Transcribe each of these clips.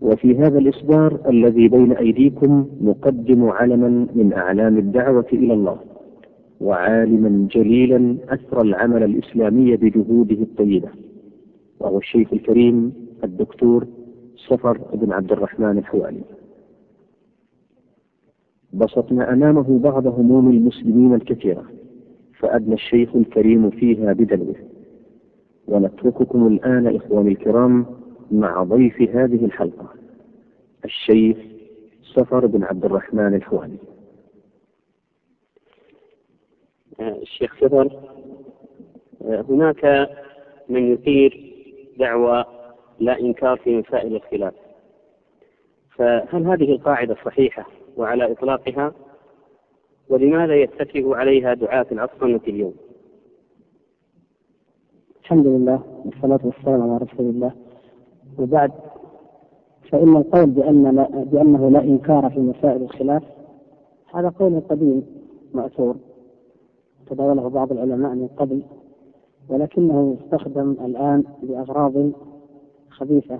وفي هذا الإصدار الذي بين أيديكم نقدم علما من أعلام الدعوة إلى الله وعالما جليلا أثرى العمل الإسلامي بجهوده الطيبة وهو الشيخ الكريم الدكتور صفر بن عبد الرحمن الحوالي. بسطنا أمامه بعض هموم المسلمين الكثيرة فأدنى الشيخ الكريم فيها بدلوه. ونترككم الآن إخواني الكرام مع ضيف هذه الحلقة الشيخ صفر بن عبد الرحمن الحوالي الشيخ صفر هناك من يثير دعوى لا إنكار في مسائل الخلاف. فهل هذه القاعدة صحيحة وعلى إطلاقها؟ ولماذا يتكئ عليها دعاة العصرنة اليوم؟ الحمد لله والصلاة والسلام على رسول الله. وبعد فإن القول بأن لا بأنه لا إنكار في مسائل الخلاف هذا قول قديم مأثور تداوله بعض العلماء من قبل ولكنه يستخدم الآن لأغراض خبيثة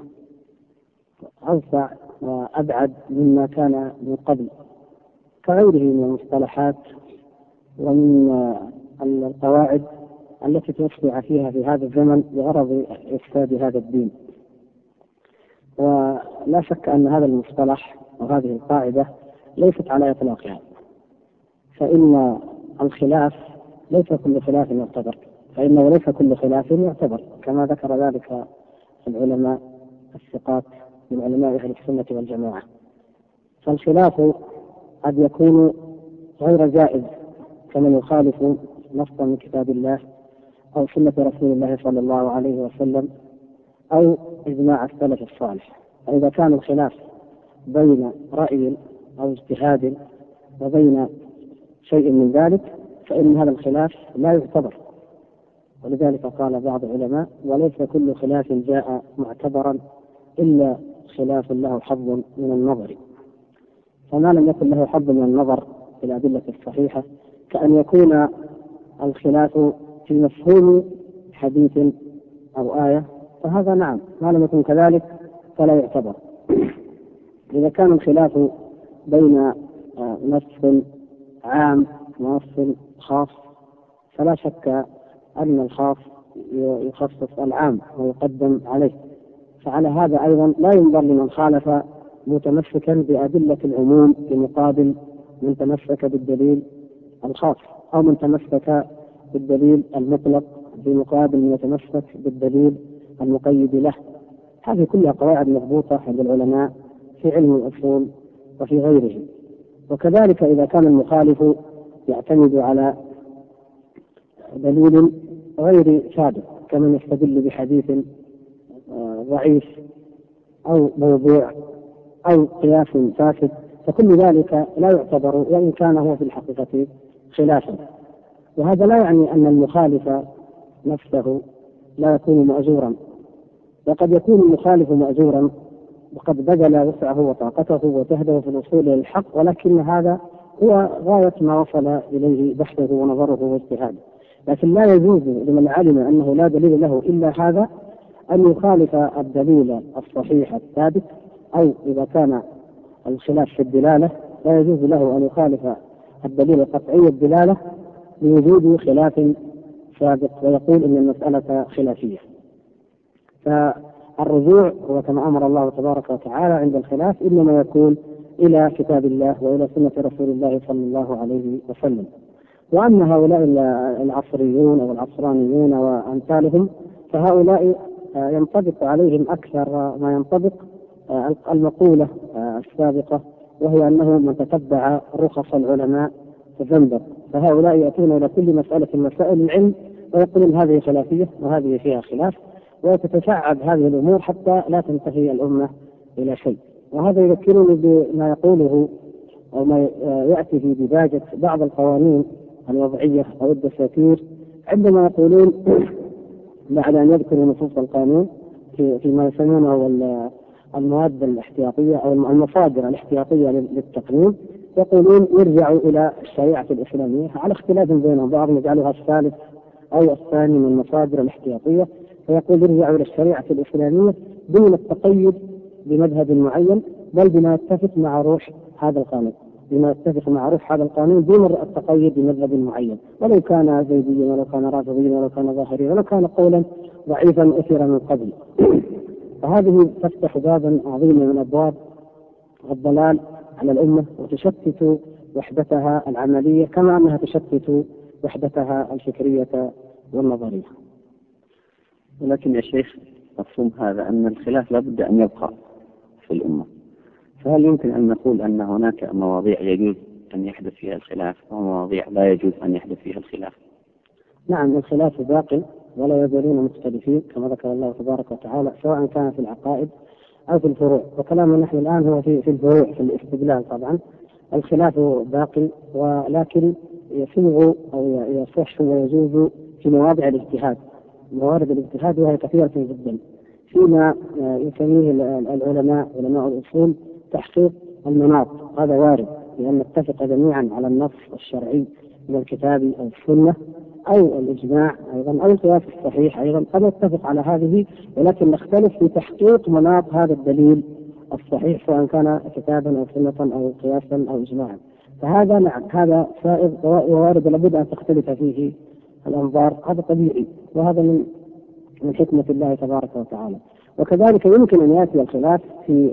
أوسع وأبعد مما كان من قبل كغيره من المصطلحات ومن القواعد التي توسع فيها في هذا الزمن بغرض إفساد هذا الدين. ولا شك أن هذا المصطلح وهذه القاعدة ليست على إطلاقها فإن الخلاف ليس كل خلاف يعتبر. فإنه ليس كل خلاف يعتبر. كما ذكر ذلك العلماء الثقات من علماء أهل السنة والجماعة. فالخلاف قد يكون غير جائز كمن يخالف نصا من كتاب الله أو سنة رسول الله صلى الله عليه وسلم أو إجماع السلف الصالح. فإذا كان الخلاف بين رأي أو اجتهاد وبين شيء من ذلك فإن هذا الخلاف لا يعتبر. ولذلك قال بعض العلماء وليس كل خلاف جاء معتبرا إلا خلاف له حظ من النظر. فما لم يكن له حظ من النظر في الأدلة الصحيحة كأن يكون الخلاف في مفهوم حديث أو آية فهذا نعم ما لم يكن كذلك فلا يعتبر. إذا كان الخلاف بين آه، نص عام ونص خاص فلا شك أن الخاص يخصص العام ويقدم عليه. فعلى هذا أيضا لا ينظر لمن خالف متمسكا بأدلة العموم في مقابل من تمسك بالدليل الخاص أو من تمسك بالدليل المطلق في مقابل من يتمسك بالدليل المقيد له. هذه كلها قواعد مضبوطة عند العلماء في علم الأصول وفي غيره وكذلك إذا كان المخالف يعتمد على دليل غير ثابت كمن يستدل بحديث آه، ضعيف أو موضوع أو قياس فاسد فكل ذلك لا يعتبر وإن كان هو في الحقيقة خلافا. وهذا لا يعني أن المخالف نفسه لا يكون مأجورا. وقد يكون المخالف مأجورا. وقد بذل وسعه وطاقته وجهده في الوصول إلى الحق ولكن هذا هو غاية ما وصل إليه بحثه ونظره واجتهاده. لكن لا يجوز لمن علم أنه لا دليل له إلا هذا أن يخالف الدليل الصحيح الثابت أو إذا كان الخلاف في الدلالة لا يجوز له أن يخالف الدليل القطعي الدلالة لوجود خلاف سابق ويقول إن المسألة خلافية. فالرجوع هو كما أمر الله تبارك وتعالى عند الخلاف إنما يكون إلى كتاب الله وإلى سنة رسول الله صلى الله عليه وسلم. وأما هؤلاء العصريون أو العصرانيون وأمثالهم فهؤلاء آه، ينطبق عليهم أكثر ما ينطبق آه، المقولة آه، السابقة وهي أنه من تتبع رخص العلماء تزندق فهؤلاء يأتون إلى كل مسألة من مسائل العلم ويقولون هذه خلافية وهذه فيها خلاف وتتشعب هذه الأمور حتى لا تنتهي الأمة إلى شيء. وهذا يذكرني بما يقوله أو ما يأتي في دباجة بعض القوانين الوضعية أو الدساتير. عندما يقولون بعد أن يذكروا نصوص القانون في فيما يسمونه المواد الاحتياطية أو المصادر الاحتياطية للتقنين يقولون يرجعوا إلى الشريعة الإسلامية على اختلاف بينهم بعضهم يجعلها الثالث أو الثاني من المصادر الاحتياطية. فيقول يرجعوا إلى الشريعة الإسلامية دون التقيد بمذهب معين بل بما يتفق مع روح هذا القانون. بما يتفق مع روح هذا القانون دون التقيد بمذهب معين. ولو كان زيديا ولو كان رافضيا ولو كان ظاهريا ولو كان قولا ضعيفا أثر من قبل. فهذه تفتح بابا عظيما من ابواب الضلال على الأمة وتشتت وحدتها العملية كما أنها تشتت وحدتها الفكرية والنظرية. ولكن يا شيخ مفهوم هذا أن الخلاف لابد أن يبقى في الأمة. فهل يمكن أن نقول أن هناك مواضيع يجوز أن يحدث فيها الخلاف ومواضيع لا يجوز أن يحدث فيها الخلاف؟ نعم الخلاف باق ولا يزالون مختلفين كما ذكر الله تبارك وتعالى سواء كان في العقائد أو في الفروع. وكلامنا نحن الآن هو في في الفروع في الاستدلال طبعا. الخلاف باقي ولكن يسوغ أو يصح ويجوز في مواضع الاجتهاد. موارد الاجتهاد وهي كثيرة جدا. فيما يسميه العلماء علماء الأصول تحقيق المناط. هذا وارد لأن نتفق جميعا على النص الشرعي من الكتاب أو السنة. أو الإجماع أيضا أو القياس الصحيح أيضا. قد نتفق على هذه ولكن نختلف في تحقيق مناط هذا الدليل الصحيح سواء كان كتابا أو سنة أو قياسا أو اجماعا. فهذا نعم هذا سائغ ووارد لابد أن تختلف فيه الأنظار هذا طبيعي وهذا من من حكمة الله تبارك وتعالى. وكذلك يمكن أن يأتي الخلاف في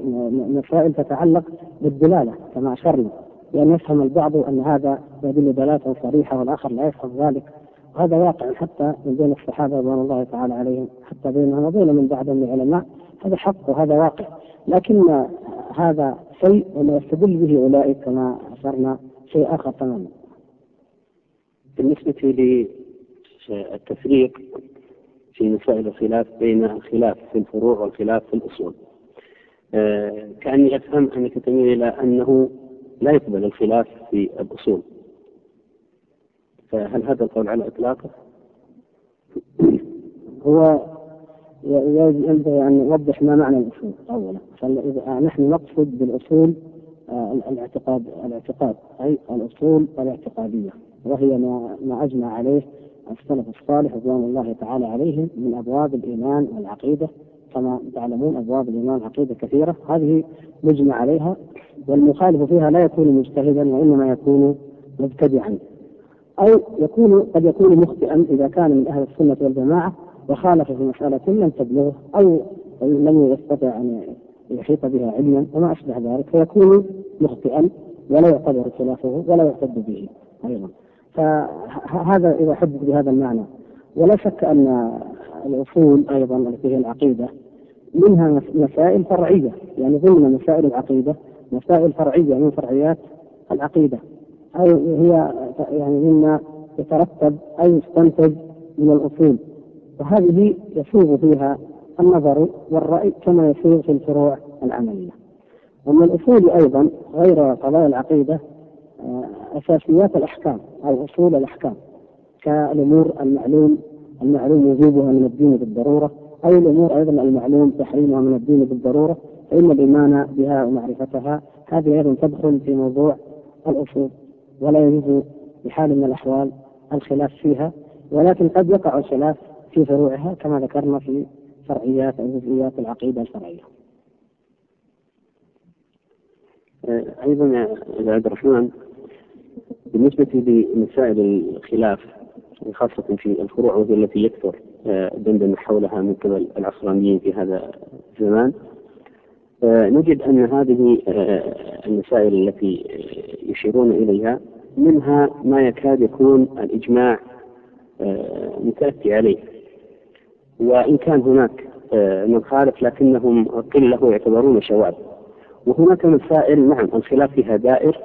مسائل تتعلق بالدلالة كما أشرنا لأن يفهم البعض أن هذا يدل دلالة صريحة والآخر لا يفهم ذلك. وهذا واقع حتى من بين الصحابة رضوان الله تعالى عليهم حتى بينهم وبين من بعدهم من العلماء هذا حق وهذا واقع لكن هذا شيء وما يستدل به أولئك كما أشرنا شيء آخر تماما. بالنسبة للتفريق في مسائل الخلاف بين الخلاف في الفروع والخلاف في الأصول. آه، كأني أفهم أنك تميل إلى أنه لا يقبل الخلاف في الأصول. فهل هذا القول على إطلاقه؟ هو ينبغي أن نوضح ما معنى الأصول اولا. فاذا نحن نقصد بالأصول آه، الاعتقاد الاعتقاد أي الأصول الاعتقادية وهي ما ما أجمع عليه السلف الصالح رضوان الله تعالى عليهم من أبواب الإيمان والعقيدة كما تعلمون أبواب الإيمان والعقيدة كثيرة. هذه مجمع عليها والمخالف فيها لا يكون مجتهدا وإنما يكون مبتدعا. أو يكون قد يكون مخطئا إذا كان من أهل السنة والجماعة وخالف في مسألة لم تبلغه أو لم يستطع أن يحيط بها علما وما أشبه ذلك فيكون مخطئا ولا يعتبر خلافه ولا يعتد به أيضا. فهذا إذا حدث بهذا المعنى. ولا شك أن الأصول أيضا التي هي العقيدة منها مسائل فرعية. يعني ضمن مسائل العقيدة مسائل فرعية من فرعيات العقيدة. أو هي يعني مما يترتب أو يستنتج من الأصول. وهذه يسوغ فيها النظر والرأي كما يسوغ في الفروع العملية. ومن الأصول أيضا غير قضايا العقيدة آه، أساسيات الأحكام أو أصول الأحكام كالأمور المعلوم المعلوم وجوبها من الدين بالضرورة أو الأمور أيضا المعلوم تحريمها من الدين بالضرورة فإن الإيمان بها ومعرفتها هذه أيضا تدخل في موضوع الأصول. ولا يجوز بحال من الأحوال الخلاف فيها ولكن قد يقع الخلاف في فروعها كما ذكرنا في فرعيات أو جزئيات العقيدة الفرعية. أيضا يا عبد الرحمن بالنسبة لمسائل الخلاف خاصة في الفروع وهي التي يكثر دندن حولها من قبل العصرانيين في هذا الزمان نجد أن هذه المسائل التي يشيرون إليها منها ما يكاد يكون الإجماع آه، متأتي عليه. وإن كان هناك آه، من خالف لكنهم قلة يعتبرون شواذ. وهناك مسائل نعم الخلاف فيها دائر.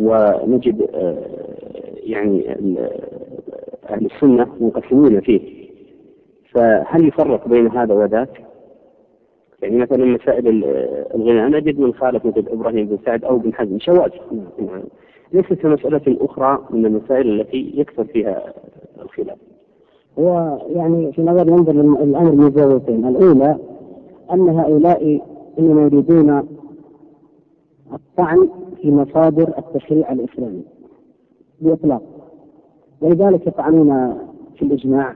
ونجد آه، يعني أهل السنة منقسمون فيه. فهل يفرق بين هذا وذاك؟ يعني مثلا مسائل الغناء. نجد من خالف مثل إبراهيم بن سعد أو بن حزم. شواذ ليست كمسألة أخرى من المسائل التي يكثر فيها الخلاف. هو يعني في نظر ينظر الأمر من زاويتين، الأولى أن هؤلاء إنما يريدون الطعن في مصادر التشريع الإسلامي بإطلاق. ولذلك يطعنون في الإجماع.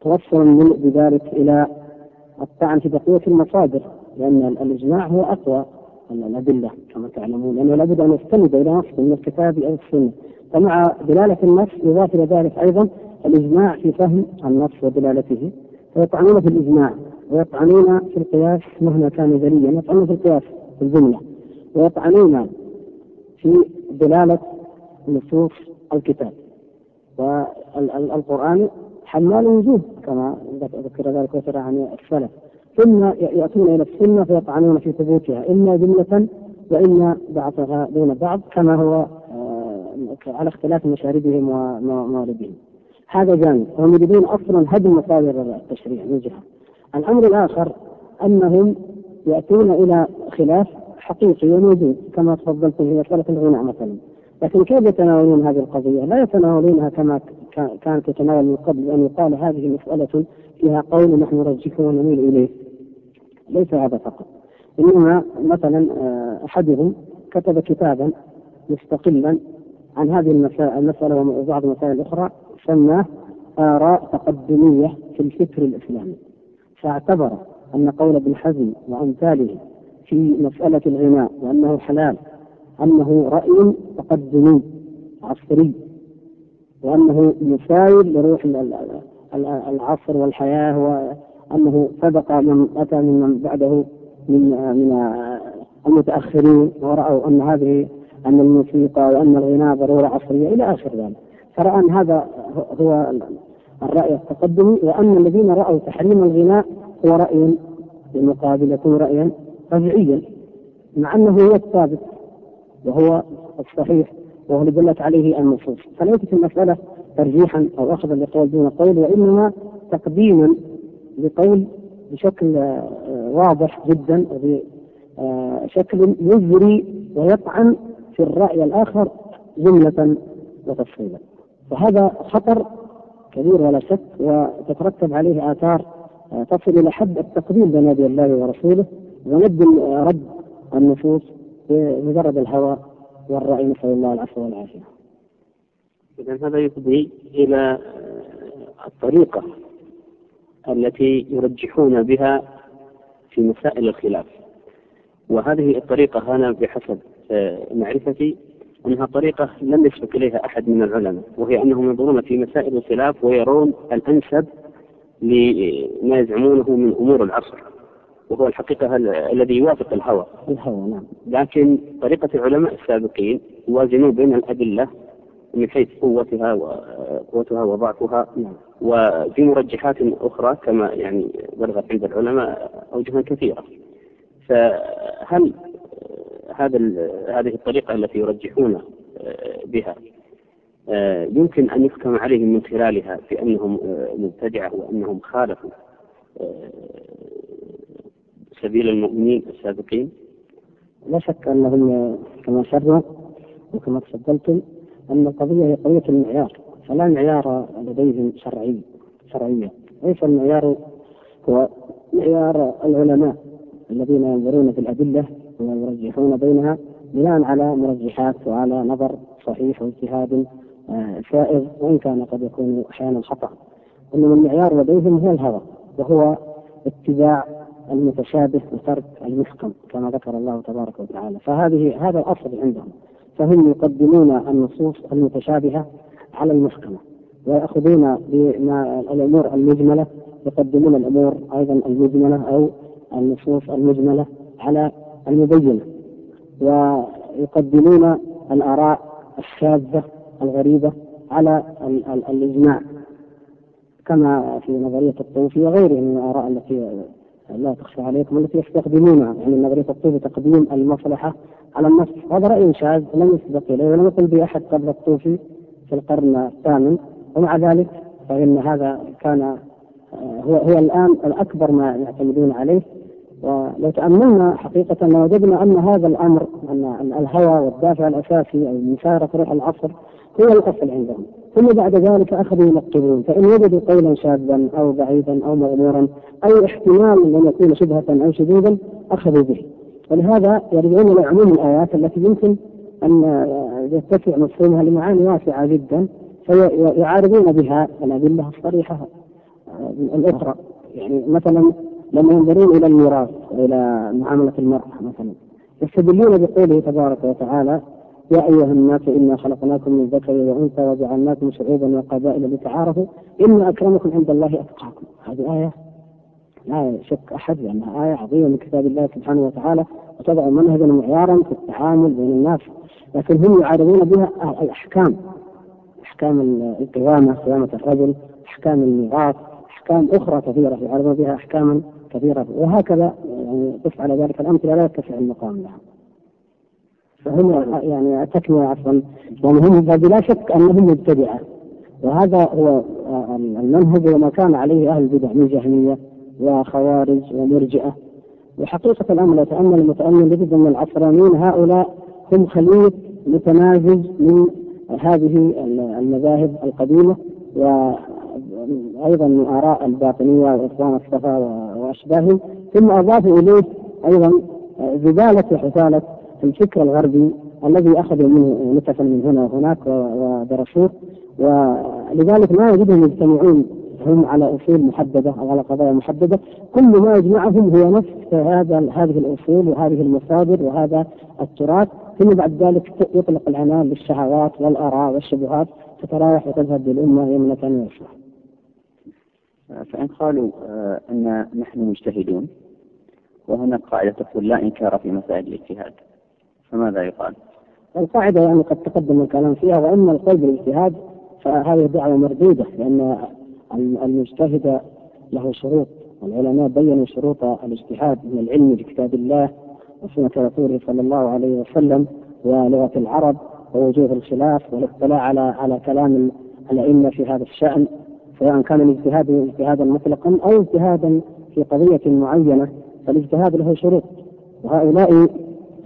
توصلا بذلك إلى الطعن في بقية المصادر لأن الإجماع هو أقوى الأدلة كما تعلمون لأنه لابد أن يستند إلى نص من الكتاب أو السنة. فمع دلالة النص يضاف إلى ذلك أيضا الإجماع في فهم النص ودلالته. فيطعنون في الإجماع ويطعنون في القياس مهما كان جليا يطعنون في القياس في الجملة ويطعنون في دلالة نصوص الكتاب. والقرآن حمال وجوه كما ذكر ذلك وترى عن السلف. ثم يأتون إلى السنة فيطعنون في ثبوتها إما جملة وإما بعضها دون بعض كما هو آه، على اختلاف مشاربهم ومواردهم هذا جانب. هم يريدون أصلا هدم مصادر التشريع من جهة. الأمر الآخر أنهم يأتون إلى خلاف حقيقي وموجود كما تفضلتم في مساله الغناء مثلا. لكن كيف يتناولون هذه القضية؟ لا يتناولونها كما كانت تتناول من قبل أن يقال هذه مسألة فيها قول نحن نرجحه ونميل إليه. ليس هذا فقط. إنما مثلا آه، أحدهم كتب كتابا مستقلا عن هذه المسألة وبعض المسائل الأخرى سماه آراء تقدمية في الفكر الإسلامي فاعتبر أن قول ابن حزم وأمثاله في مسألة الغناء وأنه حلال أنه رأي تقدمي عصري وأنه مساير لروح العصر والحياة وأنه سبق من أتى من بعده من من المتأخرين ورأوا أن هذه أن الموسيقى وأن الغناء ضرورة عصرية إلى آخر ذلك. فرأى أن هذا هو الرأي التقدمي وأن الذين رأوا تحريم الغناء هو رأي بالمقابل يكون رأيا رجعيا مع أنه هو الثابت وهو الصحيح. وهو دلت عليه النصوص؟ فليست المسألة ترجيحا أو أخذا لقول دون قول وإنما تقديما لقول بشكل آه، واضح جدا وبشكل يجري ويطعن في الرأي الآخر جملة وتفصيلا. فهذا خطر كبير ولا شك وتترتب عليه آثار تصل إلى حد التقديم بين يدي الله ورسوله. ومد رد النفوس بمجرد الهوى والرأي نسأل الله العفو والعافية. إذا هذا يفضي إلى الطريقة التي يرجحون بها في مسائل الخلاف وهذه الطريقة أنا بحسب معرفتي أنها طريقة لم يسبق إليها أحد من العلماء وهي أنهم ينظرون في مسائل الخلاف ويرون الأنسب لما يزعمونه من أمور العصر وهو الحقيقة الذي يوافق الهوى. الهوى نعم. لكن طريقة العلماء السابقين يوازنون بين الأدلة من حيث قوتها وقوتها وضعفها نعم. وفي مرجحات أخرى كما يعني بلغت عند العلماء أوجها كثيرة. فهل هذا هذه الطريقة التي يرجحون آه، بها آه، يمكن أن يحكم عليهم من خلالها بأنهم آه، مبتدعة وأنهم خالفوا سبيل المؤمنين السابقين؟ لا شك أنهم كما شرنا وكما تفضلتم أن القضية هي قضية المعيار فلا معيار لديهم شرعي شرعية ليس المعيار هو معيار العلماء الذين ينظرون في الأدلة ويرجحون بينها بناء على مرجحات وعلى نظر صحيح واجتهاد آه، سائغ وإن كان قد يكون أحيانا خطأ. إنما المعيار لديهم هو الهوى وهو اتباع المتشابه وترك المحكم كما ذكر الله تبارك وتعالى. فهذه هذا الأصل عندهم. فهم يقدمون النصوص المتشابهة على المحكمة. ويأخذون بالامور المجملة يقدمون الأمور أيضا المجملة أو النصوص المجملة على المبينة. ويقدمون الآراء الشاذة الغريبة على الإجماع. كما في نظرية الطوفي وغيرها من الآراء التي لا تخفى عليكم التي يستخدمونها يعني نظرية الطوفي تقديم المصلحة على النص. هذا رأي شاذ لم يسبق إليه ولم يقل به أحد قبل الطوفي في القرن الثامن. ومع ذلك فإن هذا كان هو هو الآن الأكبر ما يعتمدون عليه. ولو تأملنا حقيقة لوجدنا أن هذا الأمر أن الهوى والدافع الأساسي أو مسارة روح العصر هو الأصل عندهم. ثم بعد ذلك أخذوا ينقبون فإن وجدوا قولا شاذا أو بعيدا أو مغمورا أو احتمال أن يكون شبهة أو شذوذا أخذوا به. ولهذا يرجعون إلى عموم الآيات التي يمكن أن يتسع مفهومها لمعاني واسعة جدا فيعارضون بها الأدلة الصريحة الأخرى. يعني مثلا لما ينظرون إلى الميراث وإلى معاملة المرأة مثلا يستدلون بقوله تبارك وتعالى يا أيها الناس إنا خلقناكم من ذكر وأنثى وجعلناكم شعوبا وقبائل لتعارفوا إن أكرمكم عند الله أتقاكم. هذه آية لا يشك أحد لأنها آية عظيمة من كتاب الله سبحانه وتعالى وتضع منهجا ومعيارا في التعامل بين الناس لكن هم يعارضون بها الأحكام أحكام القوامة قوامة الرجل أحكام الميراث أحكام أخرى كثيرة يعارضون بها أحكاما. كثيرة وهكذا يعني قف على ذلك الأمثلة لا يتسع المقام لها. فهم يعني التكمية عفوا يعني هم بلا شك أنهم مبتدعة. وهذا هو المنهج وما كان عليه أهل البدع من جهمية وخوارج ومرجئة. وحقيقة الأمر لو تأمل المتأمل يجد أن العصرانيين هؤلاء هم خليط متمازج من هذه المذاهب القديمة وأيضا من آراء الباطنية وإخوان الصفا وأشباههم ثم أضافوا إليه أيضا زبالة وحثالة الفكر الغربي الذي أخذوا منه نتفا من هنا وهناك ودرسوه. ولذلك ما يجدهم يجتمعون هم على أصول محددة أو على قضايا محددة، كل ما يجمعهم هو نفس هذا هذه الأصول وهذه المصادر وهذا التراث، ثم بعد ذلك يطلق العنان للشهوات والآراء والشبهات تتراوح وتذهب بالامه يمنة ويسرا. فإن قالوا آه، أن نحن مجتهدون وهناك قاعدة تقول لا إنكار في مسائل الاجتهاد فماذا يقال؟ القاعدة يعني قد تقدم الكلام فيها وأما القول بالاجتهاد فهذه دعوة مردودة لأن المجتهد له شروط والعلماء بينوا شروط الاجتهاد من العلم بكتاب الله وسنة رسوله صلى الله عليه وسلم ولغة العرب ووجوه الخلاف والاطلاع على على كلام الأئمة في هذا الشأن سواء كان الاجتهاد اجتهادا مطلقا أو اجتهادا في قضية معينة فالاجتهاد له شروط. وهؤلاء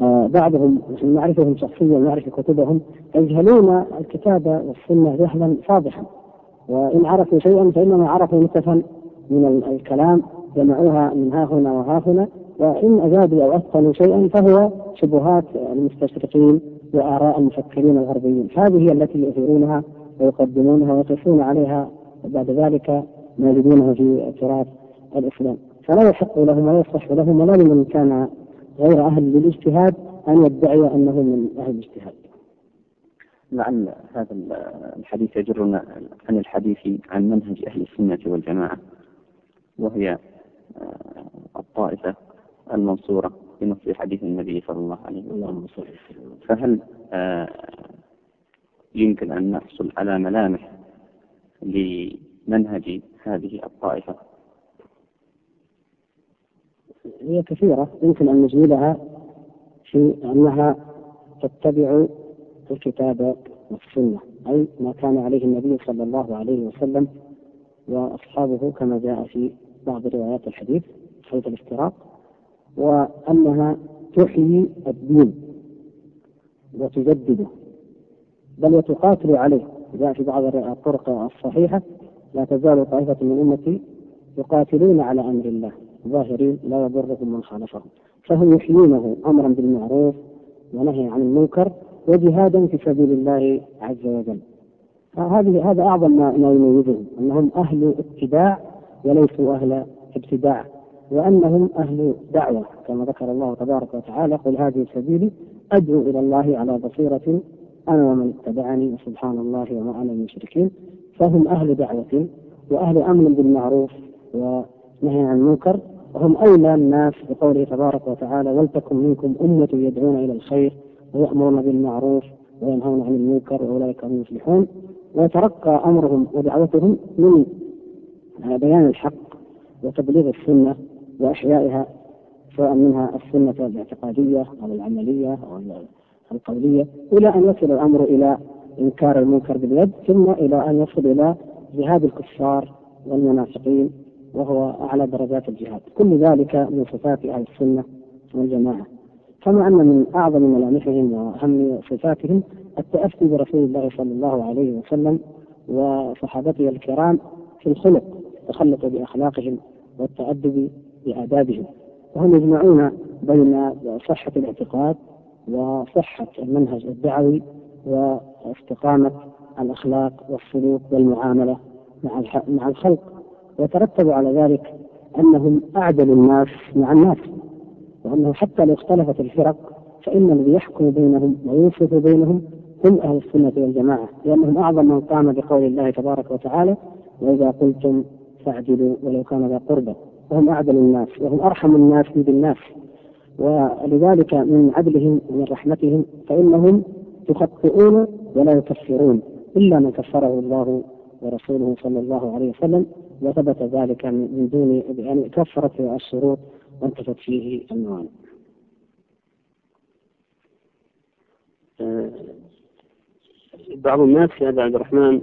آه، بعضهم نعرفهم شخصيا ونعرف كتبهم يجهلون الكتاب والسنة جهلا فاضحا. وإن عرفوا شيئا فإنما عرفوا نتفا من الكلام جمعوها من ها هنا وها هنا. وإن أزادوا أو أثقلوا شيئا فهو شبهات المستشرقين وآراء المفكرين الغربيين. هذه هي التي يظهرونها ويقدمونها ويقفون عليها بعد ذلك ما يجدونه في تراث الإسلام. فلا يحق لهم ولا يصح لهم ولا لمن كان غير أهل للاجتهاد أن يدعي أنه من أهل الاجتهاد. لعل هذا الحديث يجرنا عن الحديث عن منهج أهل السنة والجماعة وهي آه، الطائفة المنصورة بنص حديث النبي صلى الله عليه وسلم. فهل آه، يمكن أن نحصل على ملامح لمنهج هذه الطائفة. هي كثيرة يمكن أن نجملها في أنها تتبع الكتاب والسنة أي ما كان عليه النبي صلى الله عليه وسلم وأصحابه كما جاء في بعض روايات الحديث حيث الافتراق وأنها تحيي الدين وتجدده بل وتقاتل عليه. جاء في بعض الطرق الصحيحة لا تزال طائفة من أمتي يقاتلون على أمر الله. ظاهرين لا يضرهم من خالفهم. فهم يحيونه أمرا بالمعروف ونهي عن المنكر وجهادا في سبيل الله عز وجل. هذه هذا أعظم ما, يميزهم. أنهم أهل اتباع وليسوا أهل ابتداع. وأنهم أهل دعوة. كما ذكر الله تبارك وتعالى قل هذه سبيلي أدعو إلى الله على بصيرة أنا ومن اتبعني وسبحان الله وما أنا من المشركين فهم أهل دعوة وأهل أمر بالمعروف ونهي عن المنكر. وهم أولى الناس بقوله تبارك وتعالى ولتكن منكم أمة يدعون إلى الخير ويأمرون بالمعروف وينهون عن المنكر وأولئك هم المفلحون. ويترقى أمرهم ودعوتهم من بيان الحق وتبليغ السنة وإحيائها سواء منها السنة الاعتقادية أو العملية أو القولية إلى أن يصل الأمر إلى إنكار المنكر باليد ثم إلى أن يصل إلى جهاد الكفار والمنافقين وهو أعلى درجات الجهاد. كل ذلك من صفات أهل السنة والجماعة. كما أن من أعظم ملامحهم وأهم صفاتهم التأسي برسول الله صلى الله عليه وسلم وصحابته الكرام في الخلق التخلق بأخلاقهم والتأدب بآدابهم. وهم يجمعون بين صحة الاعتقاد وصحة المنهج الدعوي واستقامة الأخلاق والسلوك والمعاملة مع مع الخلق. ويترتب على ذلك أنهم أعدل الناس مع الناس وأنه حتى لو اختلفت الفرق فإن الذي يحكم بينهم وينصف بينهم هم أهل السنة والجماعة لأنهم أعظم من قام بقول الله تبارك وتعالى وإذا قلتم فاعدلوا ولو كان ذا قربى وهم أعدل الناس وهم أرحم الناس بالناس. ولذلك من عدلهم ومن رحمتهم فإنهم يخطئون ولا يكفرون إلا من كفره الله ورسوله صلى الله عليه وسلم وثبت ذلك من دون يعني كفرت الشروط وانتفت فيه الموانع. آه، بعض الناس يا عبد الرحمن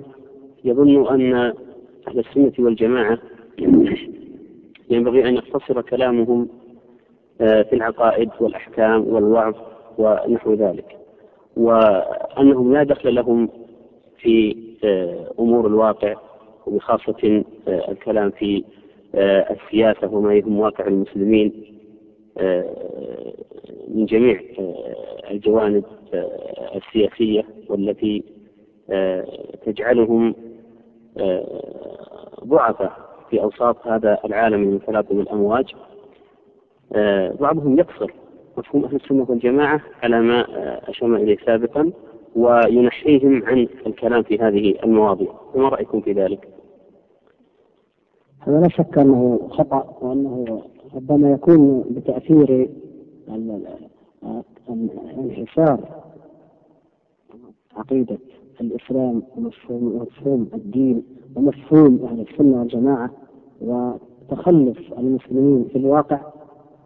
يظن أن أهل السنة والجماعة ينبغي أن يقتصر كلامهم في العقائد والأحكام والوعظ ونحو ذلك. وأنهم لا دخل لهم في آه، أمور الواقع وبخاصة آه، الكلام في السياسة وما يهم واقع المسلمين من جميع الجوانب السياسية والتي تجعلهم ضعفاء في أوساط هذا العالم من تلاطم الأمواج. آه، بعضهم يقصر مفهوم أهل السنة والجماعة على ما آه، أشرنا إليه سابقا وينحيهم عن الكلام في هذه المواضيع فما رأيكم في ذلك؟ هذا لا شك أنه خطأ وأنه ربما يكون بتأثير انحسار عقيدة الإسلام ومفهوم مفهوم الدين ومفهوم أهل السنة والجماعة وتخلف المسلمين في الواقع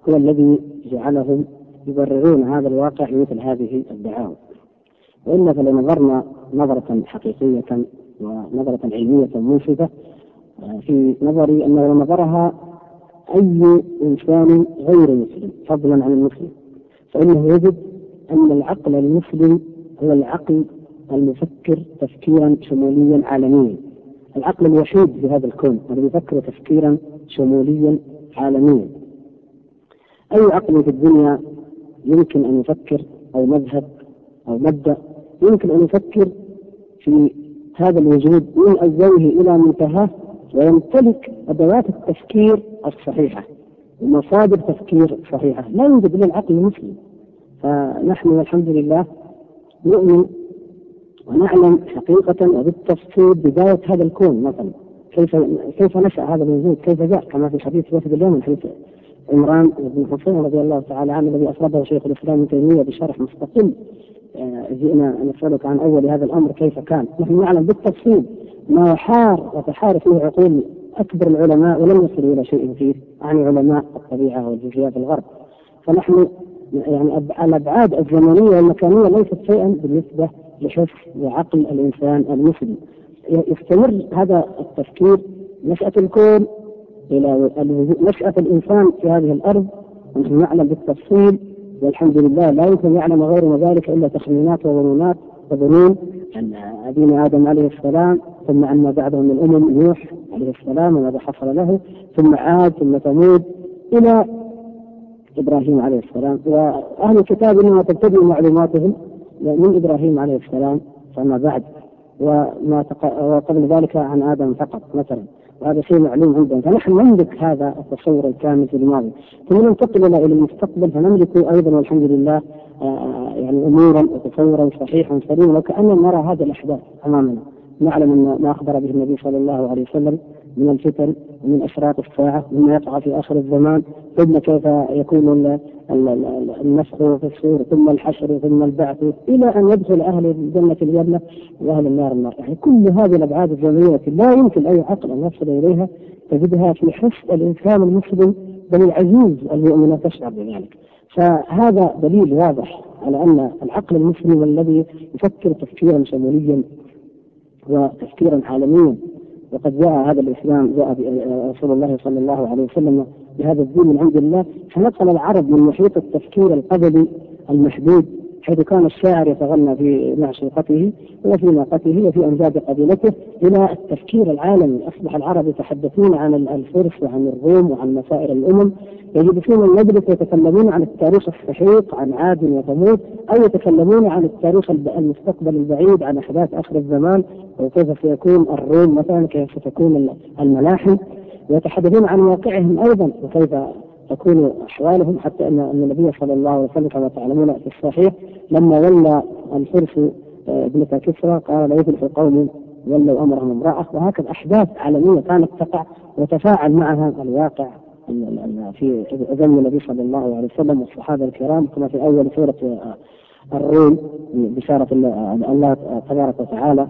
هو الذي جعلهم يبررون هذا الواقع مثل هذه الدعاوى. وإلا فلو نظرنا نظرة حقيقية ونظرة علمية منصفة آه، في نظري أنه لو نظرها أي إنسان غير مسلم فضلا عن المسلم فإنه يجد أن العقل المسلم هو العقل المفكر تفكيرا شموليا عالميا. العقل الوحيد في هذا الكون الذي يفكر تفكيرا شموليا عالميا. أي عقل في الدنيا يمكن أن يفكر أو مذهب أو مبدأ يمكن أن يفكر في هذا الوجود من أوله إلى منتهاه ويمتلك أدوات التفكير الصحيحة ومصادر تفكير صحيحة. لا يوجد إلا العقل المسلم. فنحن والحمد لله نؤمن ونعلم حقيقة وبالتفصيل بداية هذا الكون مثلا كيف كيف نشأ هذا الوجود؟ كيف جاء؟ كما في حديث وفد اليوم من حديث عمران بن حسين رضي الله تعالى عنه الذي أفرده شيخ الإسلام ابن تيمية بشرح مستقل. آه، جئنا نسألك عن أول هذا الأمر كيف كان. نحن نعلم بالتفصيل ما حار وتحار فيه عقول أكبر العلماء ولم يصلوا إلى شيء فيه عن علماء الطبيعة والجزئيات الغرب. فنحن يعني الأبعاد الزمنية والمكانية ليست شيئا بالنسبة لحفظ وعقل الإنسان المسلم. يستمر هذا التفكير. نشأة الكون إلى نشأة الإنسان في هذه الأرض ونحن نعلم بالتفصيل والحمد لله لا يمكن يعلم غيرنا ذلك إلا تخمينات وظنونات وظنون أن أبينا آدم عليه السلام ثم أن بعده من الأمم نوح عليه السلام وماذا حصل له ثم عاد ثم ثمود إلى إبراهيم عليه السلام. وأهل الكتاب إنما تبتدئ معلوماتهم من إبراهيم عليه السلام فما بعد وما تق... وقبل ذلك عن آدم فقط مثلا. وهذا شيء معلوم عندنا فنحن نملك هذا التصور الكامل في الماضي ثم ننتقل إلى المستقبل فنملك أيضا والحمد لله آه، يعني امورا وتصورا صحيحا سليما وكأننا نرى هذه الأحداث أمامنا. نعلم أن ما أخبر به النبي صلى الله عليه وسلم من الفتن ومن اشراط الساعة مما يقع في آخر الزمان ثم كيف يكون النفخ في الصور ثم الحشر ثم البعث إلى أن يدخل أهل الجنة الجنه وأهل النار النار. يعني كل هذه الأبعاد الزمنية التي لا يمكن أي عقل أن يصل إليها تجدها في حس الإنسان المسلم بل العزيز المؤمن تشعر بذلك. فهذا دليل واضح على أن العقل المسلم الذي يفكر تفكيرا شموليا وتفكيرا عالميا وقد جاء هذا الإسلام جاء رسول الله صلى الله عليه وسلم بهذا الدين من عند الله فنقل العرب من محيط التفكير القبلي المحدود حيث كان الشاعر يتغنى في معشوقته وفي ناقته وفي امجاد قبيلته إلى التفكير العالمي. أصبح العرب يتحدثون عن الفرس وعن الروم وعن مسائل الأمم يجلسون المجلس يتكلمون عن التاريخ السحيق عن عاد وثمود أو يتكلمون عن التاريخ المستقبل البعيد عن أحداث آخر الزمان وكيف سيكون الروم مثلا كيف ستكون الملاحم. ويتحدثون عن واقعهم أيضا وكيف تكون أحوالهم حتى أن النبي صلى الله عليه وسلم كما تعلمون في الصحيح لما ولى الفرس آه، ابنة كسرى قال لا يفلح قوم ولوا أمرهم امرأة. وهكذا أحداث عالمية كانت تقع وتفاعل معها الواقع في أذن النبي صلى الله عليه وسلم والصحابة الكرام كما في أول سورة آه، الروم بشارة الله تبارك وتعالى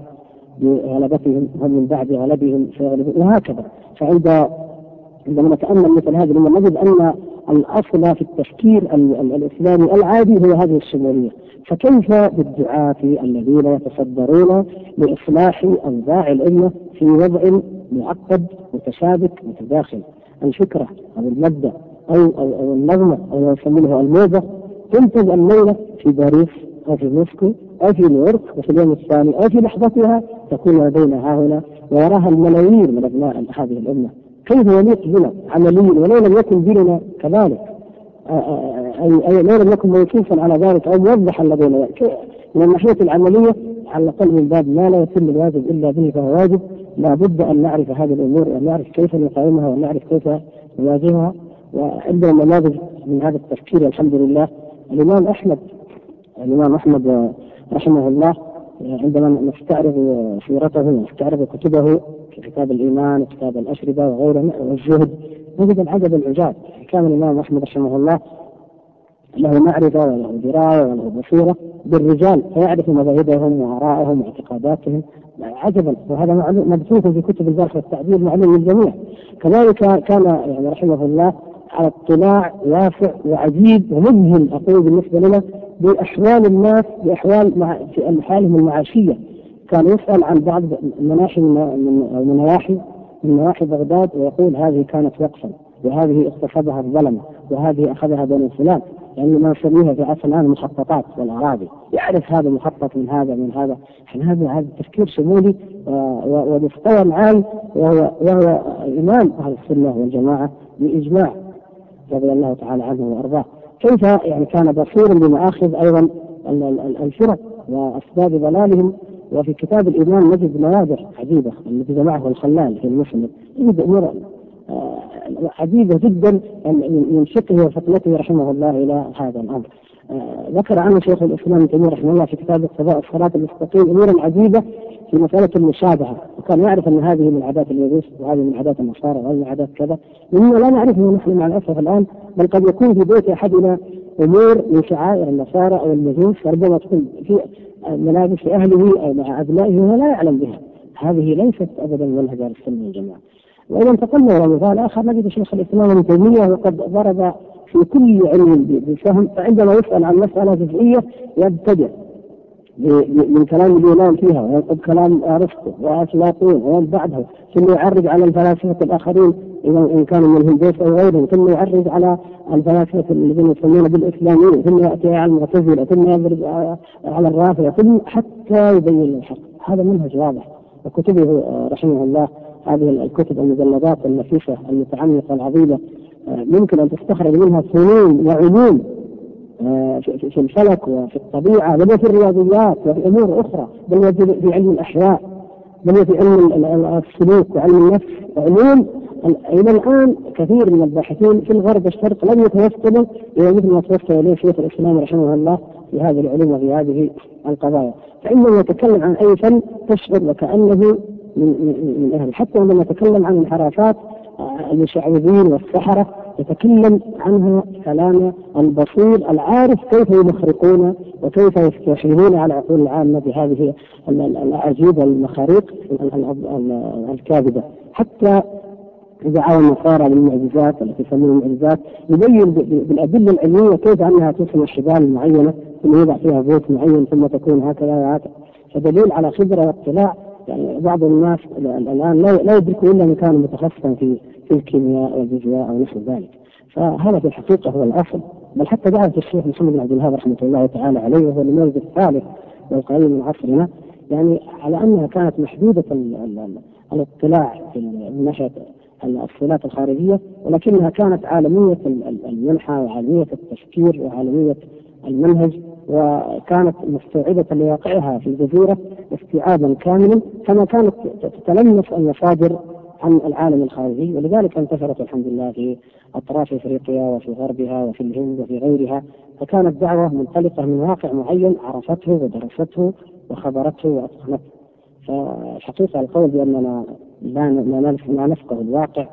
بغلبتهم هم من بعد غلبهم سيغلبون وهكذا. فعند عندما نتأمل مثل هذه الأمور نجد أن الأصل في التفكير الإسلامي العادي هو هذه الشموليه فكيف بالدعاة الذين يتصدرون لإصلاح اوضاع الأمة في وضع معقد متشابك متداخل؟ الفكرة أو المبدأ أو أو, أو النظمة أو ما يسمونه الموضة تنتج الليلة في باريس أو في موسكو أو في نيويورك وفي اليوم الثاني أو في لحظتها تكون لدينا ها هنا ويراها الملايين من أبناء هذه الأمة. كيف يليق بنا عمليا؟ ولو لم يكن ديننا كذلك. اي أي لو لم يكن موصوفا على ذلك أو موضحا لدينا. من الناحية العملية على الأقل من باب ما لا يتم الواجب إلا به فهو واجب لا بد أن نعرف هذه الأمور وأن نعرف كيف نقاومها وأن نعرف كيف نواجهها. وعندنا نماذج من هذا التفكير الحمد لله الإمام احمد الإمام أحمد رحمه الله عندما نستعرض سيرته ونستعرض كتبه كتاب الإيمان وكتاب الأشربة وغيره والزهد. نجد العجب العجاب. كان الإمام أحمد رحمه الله له معرفة وله دراية وله بصيرة بالرجال فيعرف مذاهبهم وآرائهم واعتقاداتهم. عجبا وهذا معلوم مبثوث في كتب الجرح والتعديل معلوم للجميع. كذلك كان يعني رحمه الله على اطلاع واسع وعجيب ومذهل أقول بالنسبة لنا بأحوال الناس بأحوال مع حالهم المعاشية. كان يسأل عن بعض مناحي من نواحي من نواحي بغداد ويقول هذه كانت وقفا وهذه اغتصبها الظلمه وهذه أخذها بني فلان يعني ما نسميها في عصر الآن المخططات والأراضي. يعرف هذا مخطط من هذا من هذا. يعني هذا هذا تفكير شمولي ومستوى العام وهو وهو إمام أهل السنة والجماعة باجماع رضي الله تعالى عنه وأرضاه. كيف يعني كان بصيرا بمآخذ أيضا الفرق وأسباب ضلالهم؟ وفي كتاب الإيمان نجد نوادر عجيبة التي جمعه الخلال في المسلم نجد أمور آه، عجيبة جدا من فقهه وفطنته رحمه الله إلى هذا الأمر. آه، ذكر عنه شيخ الإسلام ابن رحمه الله في كتاب قضاء الصلاة المستقيم أمورا عجيبة في مسألة المشابهة. وكان يعرف أن هذه من عادات اليهود وهذه من عادات النصارى وهذه من عادات كذا. مما لا نعرفه نحن مع الأسف الآن بل قد يكون في بيت أحدنا أمور من شعائر النصارى أو المجوس فربما تكون في ملابس أهله أو مع أبنائه وهو لا يعلم بها. هذه ليست ابدا منهج أهل السنة والجماعة. وإذا انتقلنا إلى مثال آخر نجد شيخ الإسلام ابن تيمية وقد ضرب في كل علم بفهم فعندما يسأل عن مسألة جزئية يبتدع من كلام اليونان فيها وينقض كلام أرسطو وافلاطون ومن بعده ثم يعرج على الفلاسفة الآخرين إذا إن كانوا من الهندوس أو غيرهم ثم يعرج على الفلاسفة الذين يسمون بالإسلاميين ثم يأتي على المعتزلة ثم يضرب على الرافضة ثم حتى يبين الحق. هذا منهج واضح. وكتبه رحمه الله هذه الكتب المجلدات النفيسة المتعمقة العظيمة ممكن أن تستخرج منها فنون وعلوم آه، في الفلك وفي الطبيعة بل وفي الرياضيات وفي أمور أخرى بل في علم الأحياء بل في علم السلوك وعلم النفس. علوم إلى الآن كثير من الباحثين في الغرب والشرق لم يتوصلوا إلى مثل ما توصل إليه شيخ الإسلام رحمه الله في هذه العلوم وفي هذه القضايا. فإنه يتكلم عن أي فن تشعر وكأنه من, من أهل. حتى عندما يتكلم عن انحرافات آه، المشعوذين والسحرة يتكلم عنها كلام البصير العارف كيف يمخرقون وكيف يستحيلون على العقول العامة بهذه الأعاجيب والمخاريق الكاذبة. حتى دعاوى النصارى للمعجزات التي يسمونها المعجزات يبين بالأدلة العلمية كيف أنها تصل الشبال معينه ثم يوضع فيها زيت معين ثم تكون هكذا وهكذا. فدليل على خبرة واطلاع يعني بعض الناس الآن لا يدركوا إلا من كان متخصصا في في الكيمياء والفيزياء أو نحو ذلك. فهذا في الحقيقة هو الأصل. بل حتى دعوه الشيخ محمد بن عبد الوهاب رحمة الله تعالى عليه وهو النموذج الثالث والقريب من عصرنا يعني على أنها كانت محدودة الاطلاع من ناحيه الصلات الخارجية ولكنها كانت عالمية المنحى وعالمية التفكير وعالمية المنهج وكانت مستوعبة لواقعها في الجزيرة استيعابا كاملا كما كانت تتلمس المصادر عن العالم الخارجي. ولذلك انتشرت الحمد لله في أطراف إفريقيا وفي غربها وفي الهند وفي غيرها. فكانت دعوة منطلقة من واقع معين عرفته ودرسته وخبرته وأتقنته. فالحقيقة القول بأننا لا لا نفقه الواقع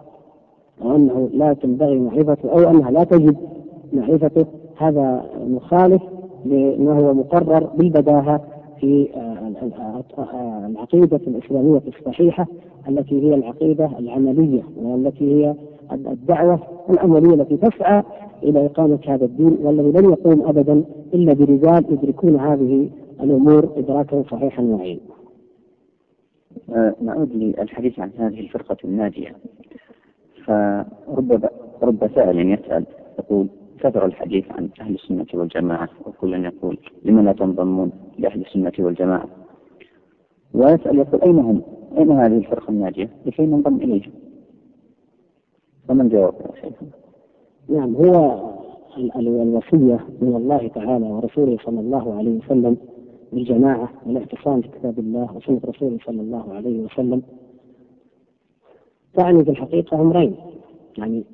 وأنه لا تنبغي معرفته أو أنها لا تجد معرفته هذا مخالف لما هو مقرر بالبداهة في العقيدة الإسلامية الصحيحة التي هي العقيدة العملية والتي هي الدعوة العملية التي تسعى إلى إقامة هذا الدين والذي لن يقوم ابدا إلا برجال يدركون هذه الأمور ادراكا صحيحا وعينا. نعود للحديث عن هذه الفرقة الناجية فرب رب سائل يسأل يقول كثر الحديث عن أهل السنة والجماعة وكل يقول لم لا تنضمون لأهل السنة والجماعة ويسأل يقول أين هم؟ أين هذه الفرقة الناجية؟ لكي ننضم إليها يا شيخ؟ نعم هو الوصية من الله تعالى ورسوله صلى الله عليه وسلم بالجماعة والاعتصام بكتاب الله وسنة رسوله صلى الله عليه وسلم. تعني في الحقيقة أمرين يعني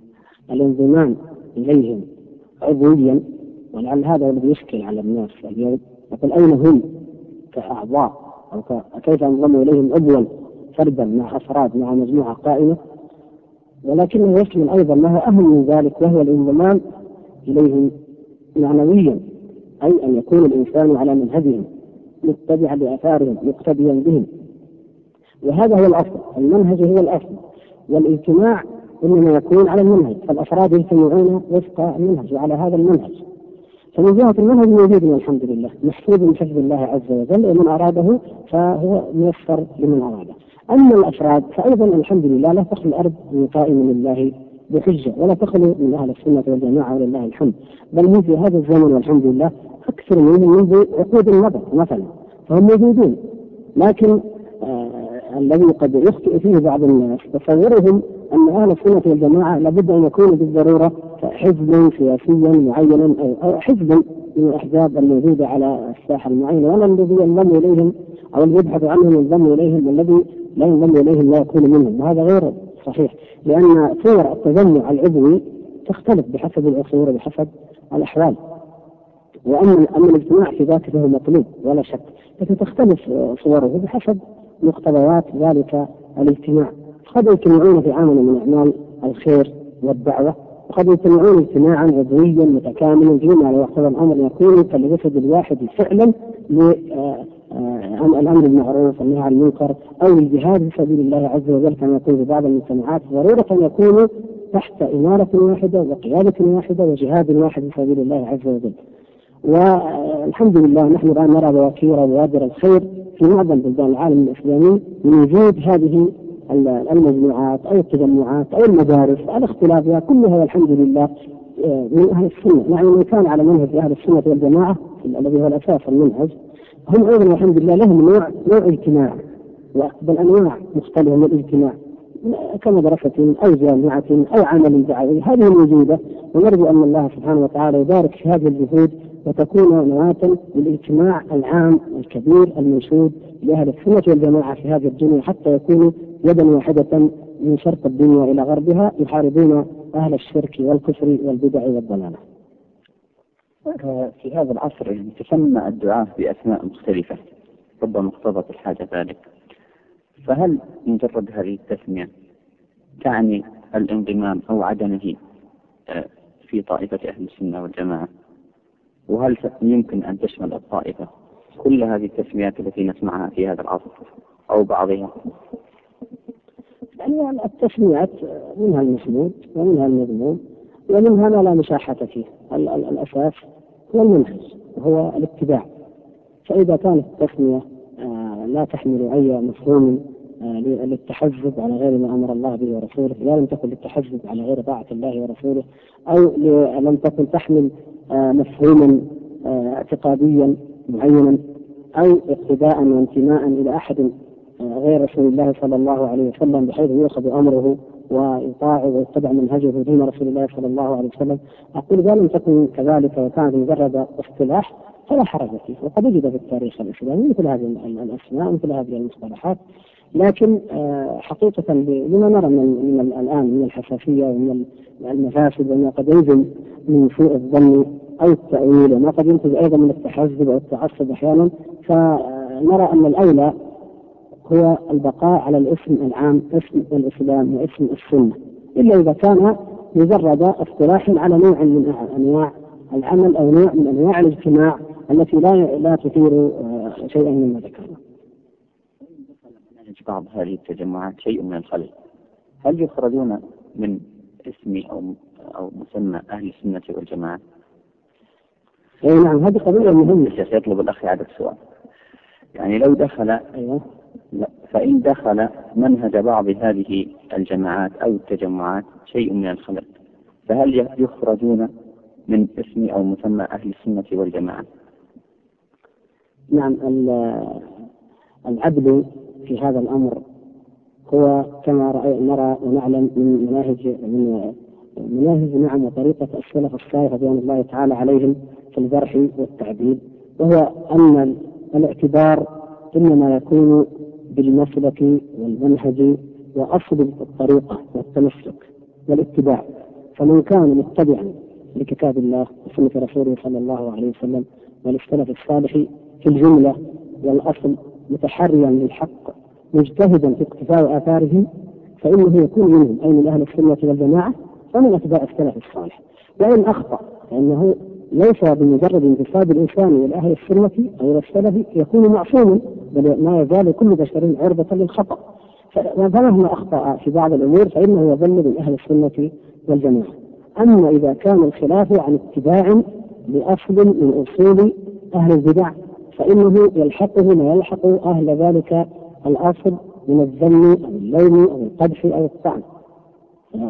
الانضمام إليهم عضويا ولعل هذا الذي يشكل على الناس اليوم. يقول أين هم كأعضاء؟ أو كيف انضموا إليهم عضوا فردا مع أفراد مع مجموعة قائمة؟ ولكنه يشمل أيضا ما هو أهم من ذلك وهو الانضمام إليهم معنويا أي أن يكون الإنسان على منهجهم. متبعا لآثارهم مقتديا بهم. وهذا هو الأصل. المنهج هو الأصل. والاجتماع إنما يكون على المنهج. فالأفراد يجتمعون وفق المنهج وعلى هذا المنهج. فمن جهة المنهج موجود والحمد لله. محفوظ من حفظ الله عز وجل. ومن أراده فهو ميسر لمن أراده. أما الأفراد فايضا الحمد لله لا تخلو الأرض من قائم لله بحجة. ولا تخلو من أهل السنة والجماعة ولله الحمد. بل هم في هذا الزمن والحمد لله أكثر منهم منذ عقود المضى مثلا فهم موجودون. لكن آه الذي قد يخطئ فيه بعض الناس تصورهم أن أهل السنة والجماعة لابد أن يكونوا بالضروره حزبا سياسيا معينا أو حزبا من الأحزاب الموجودة على الساحة المعينة ولا الذي ينضم إليهم أو اللي يبحث عنهم ينضم إليهم والذي لا ينضم إليهم لا يكون منهم. وهذا غير صحيح لأن صور التجمع العضوي تختلف بحسب العصور وبحسب الأحوال. وأما أما الاجتماع في ذاته فهو مطلوب ولا شك لكن تختلف صوره بحسب مقتضيات ذلك الاجتماع قد يجتمعون في عمل من أعمال الخير والدعوة وقد يجتمعون اجتماعا عضويا متكاملا فيما لو يقتضى الأمر يكون كالجسد الواحد فعلا الأمر بالمعروف والنهي عن المنكر أو الجهاد في سبيل الله عز وجل كما يكون في بعض المجتمعات ضرورة أن يكونوا تحت إمارة واحدة وقيادة واحدة وجهاد واحد في سبيل الله عز وجل. والحمد لله نحن الآن نرى بواكير وبوادر الخير في معظم بلدان العالم الإسلامي من وجود هذه المجموعات أو التجمعات أو المدارس على اختلافها كلها والحمد لله من أهل السنة، يعني من كان على منهج أهل السنة والجماعة الذي هو الأساس المنهج هم أيضا والحمد لله لهم نوع نوع اجتماع بل أنواع مختلفة من الاجتماع كمدرسة أو جامعة أو عمل دعوي. هذه موجودة ونرجو أن الله سبحانه وتعالى يبارك في هذه الجهود وتكون نواة للاجتماع العام الكبير المنشود لأهل السنة والجماعة في هذه الدنيا حتى يكونوا يدا واحدة من شرق الدنيا إلى غربها يحاربون أهل الشرك والكفر والبدع والضلالة. في هذا العصر تسمى الدعاة بأسماء مختلفة ربما اقتضت الحاجة ذلك فهل مجرد هذه التسمية تعني الانضمام أو عدمه آه، في طائفة أهل السنة والجماعة وهل يمكن أن تشمل الطائفة كل هذه التسميات التي نسمعها في هذا العصر أو بعضها؟ يعني التسميات منها المسمود ومنها المذموم ومنها ما لا مساحة فيه. الأساس هو المنهج وهو الاتباع. فإذا كانت التسمية آه، لا تحمل أي مفهوم آه، للتحزب على غير ما أمر الله به ورسوله، لا لم تكن للتحزب على غير طاعة الله ورسوله، أو لم تكن تحمل مفهوما اعتقاديا معينا أو اقتداء وانتماء إلى أحد غير رسول الله صلى الله عليه وسلم بحيث يؤخذ أمره ويطاع ويتبع منهجه دين رسول الله صلى الله عليه وسلم. أقول إذا لم تكن كذلك وكانت مجرد اصطلاح فلا حرج فيه وقد وجد في التاريخ الإسلامي مثل هذه الأسماء مثل هذه المصطلحات. لكن آه، حقيقة لما نرى من, الآن من الحساسية ومن المفاسد وما قد ينزل من سوء الظن أو التأويل وما قد ينتج أيضا من التحزب أو التعصب أحيانا فنرى أن الأولى هو البقاء على الاسم العام اسم الإسلام واسم السنة إلا إذا كان مجرد اصطلاح على نوع من أنواع العمل أو نوع من أنواع الاجتماع التي لا لا تثير آه، شيئا مما ذكرنا. بعض هذه التجمعات شيء من الخلل. هل يخرجون من اسم أو أو مسمى أهل السنة والجماعة؟ أي نعم هذه قضية مهمة. الشيخ يطلب الأخ اعاده السؤال. يعني لو دخل أيوه لا فإن دخل منهج بعض هذه الجماعات أو التجمعات شيء من الخلل فهل يخرجون من اسم أو مسمى أهل السنة والجماعة؟ نعم العدل في هذا الأمر هو كما رأي نرى ونعلم من مناهج من مناهج نعم وطريقة السلف الصالح رضوان الله تعالى عليهم في الجرح والتعديل وهو أن الاعتبار إنما يكون بالمسلك والمنهج وأصل الطريقة والتمسك والاتباع فمن كان متبعا لكتاب الله وسنة رسوله صلى الله عليه وسلم والسلف الصالح في الجملة والأصل متحريا للحق مجتهدا في اقتفاء آثارهم فإنه يكون منهم أي من أهل السنة والجماعة ومن أتباع السلف الصالح. وإن أخطأ فإنه ليس بمجرد انتساب الإنسان إلى أهل السنة أو إلى السلف يكون معصوما بل ما يزال كل بشر عرضة للخطأ. فمهما أخطأ في بعض الأمور فإنه يظل من أهل السنة والجماعة. أما إذا كان الخلاف عن اتباع لأصل من أصول أهل البدع فإنه يلحقه ما يلحق أهل ذلك الأصل من الذم أو اللوم أو القدح أو الطعن.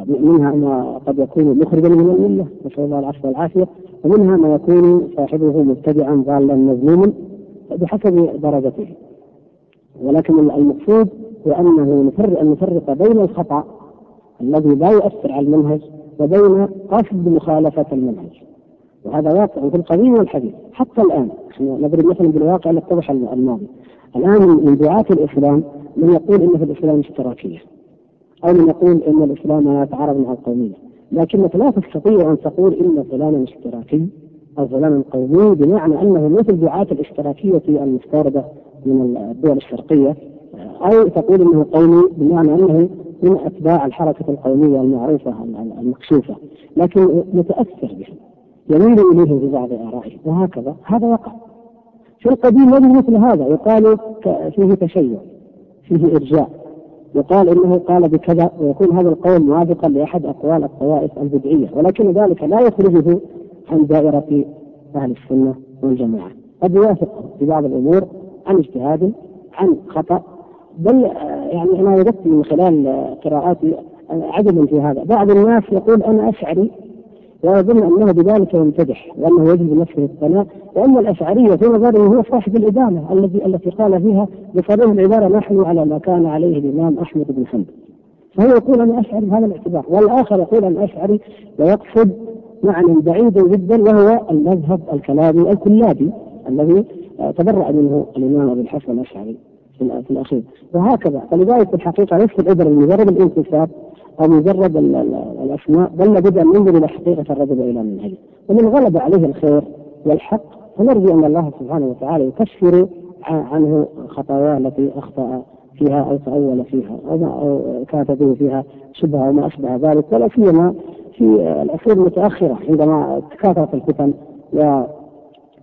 منها ما قد يكون مخرجا من الملة نسأل الله العفو والعافية. ومنها ما يكون صاحبه مبتدعا ضالا مذموما بحسب درجته. ولكن المقصود هو أنه نفرق أن نفرق بين الخطأ الذي لا يؤثر على المنهج وبين قصد مخالفة المنهج. وهذا واقع في القديم والحديث. حتى الآن نضرب مثلا بالواقع نتضح الماضي. الآن من دعاة الإسلام من يقول إن في الإسلام اشتراكية أو من يقول إن الإسلام يتعارض مع القومية. لكنك لا تستطيع أن تقول إن فلانا اشتراكي أو فلانا قومي بمعنى أنه مثل دعاة الاشتراكية المستوردة من الدول الشرقية أو تقول إنه قومي بمعنى أنه من أتباع الحركة القومية المعروفة المكشوفة. لكن متأثر بهم يميل إليهم في بعض آرائه وهكذا. هذا وقع. في القديم وجد مثل هذا. يقال فيه تشيع فيه إرجاء. يقال إنه قال بكذا ويكون هذا القول موافقا لأحد أقوال الطوائف البدعية. ولكن ذلك لا يخرجه عن دائرة أهل السنة والجماعة. قد يوافق في بعض الأمور عن اجتهاد عن خطأ بل يعني أنا وجدت من خلال قراءاتي عجبا في هذا. بعض الناس يقول أنا أشعري ويظن أنه بذلك يمتدح وأنه يجب نفسه الثناء وان الأشعرية في نظره هو صاحب الادانه الذي التي قال فيها بصريح العبارة نحن على ما كان عليه الإمام أحمد بن حنبل. فهو يقول أنا أشعري بهذا الاعتبار. والآخر يقول أنا أشعري ويقصد معنى بعيد جدا وهو المذهب الكلامي الكلابي الذي تبرأ منه الإمام أبو الحسن الأشعري في الأخير. وهكذا. فلذلك في الحقيقة ليس العبرة بمجرد الانتساب أو مجرد الأسماء بل لابد أن ننظر إلى حقيقة الرجل وإلى منهجه ومن غلب عليه الخير والحق فنرجو أن الله سبحانه وتعالى يكفر عنه خطاياه التي أخطأ فيها أو تأول فيها أو كانت به فيها شبهة أو ما أشبه ذلك ولا سيما في العصور المتأخرة عندما تكاثرت الفتن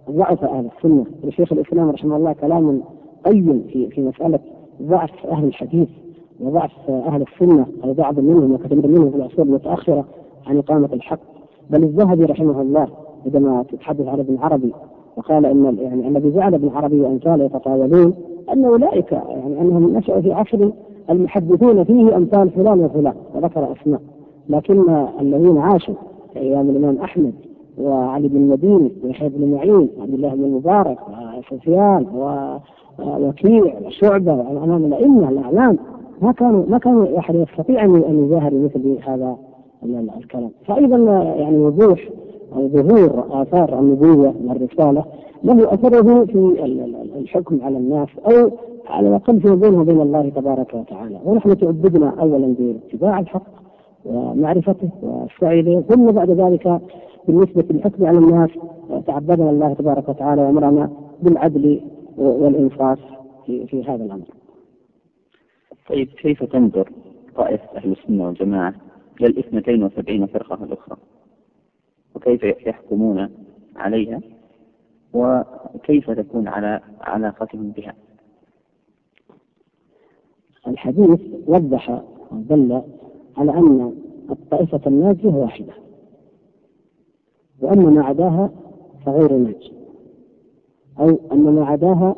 وضعف أهل السنة. لشيخ الإسلام رحمه الله كلام قيم في في مسألة ضعف أهل الحديث. وضعف أهل السنة أو بعض منهم وكثير منهم في العصور المتأخرة عن إقامة الحق. بل الذهبي رحمه الله عندما تتحدث عن ابن عربي وقال إن يعني الذي جعل ابن عربي وامثاله يتطاولون أن أولئك يعني أنهم نشأوا في عصر المحدثون فيه أمثال فلان وفلان وذكر أسماء. لكن الذين عاشوا كايام الإمام أحمد وعلي بن المديني ويحيى بن معين وعبد الله بن المبارك وسفيان ووكيع وشعبة امام الأئمة الأعلام ما كانوا ما كانوا أحد يستطيع ان يجاهر بمثل هذا الكلام. فايضا يعني وضوح أو ظهور آثار النبوة والرسالة له اثره في الحكم على الناس أو على الأقل فيما بينه وبين الله تبارك وتعالى. ونحن تعبدنا أولا باتباع الحق ومعرفته والسعي له ثم بعد ذلك بالنسبة للحكم على الناس تعبدنا الله تبارك وتعالى وأمرنا بالعدل والإنصاف في, في هذا الأمر. طيب كيف تنظر طائفة أهل السنة والجماعة إلى الاثنتين وسبعين فرقة الأخرى؟ وكيف يحكمون عليها؟ وكيف تكون على علاقتهم بها؟ الحديث وضح ودل على أن الطائفة الناجية واحدة وأما ما عداها فغير ناجي أو أن ما عداها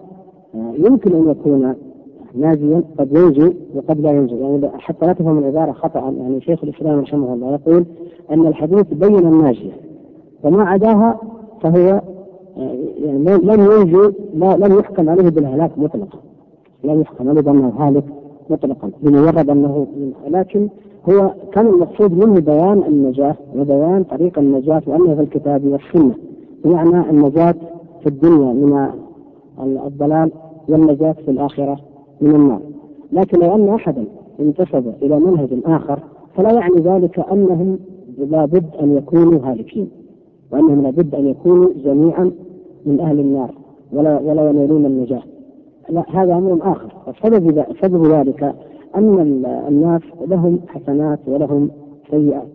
يمكن أن يكون ناجيا قد ينجي وقد لا ينجي يعني حتى لا تفهم العبارة خطأ يعني شيخ الإسلام رحمه الله يقول أن الحديث بين الناجية وما عداها فهو يعني لم ينجي لم يحكم عليه بالهلاك مطلقا. لم يحكم عليه بأنه هالك مطلقا بمجرد أنه لكن هو كان المقصود منه بيان النجاة وبيان طريق النجاة وأنه في الكتاب والسنة. بمعنى النجاة في الدنيا من الضلال والنجاة في الآخرة. من النار. لكن لو أن أحدا انتسب إلى منهج آخر فلا يعني ذلك أنهم لابد أن يكونوا هالكين وأنهم لابد أن يكونوا جميعا من أهل النار ولا ولا ينالون النجاة. لا هذا أمر آخر. سبب سبب ذلك أن الناس لهم حسنات ولهم سيئات.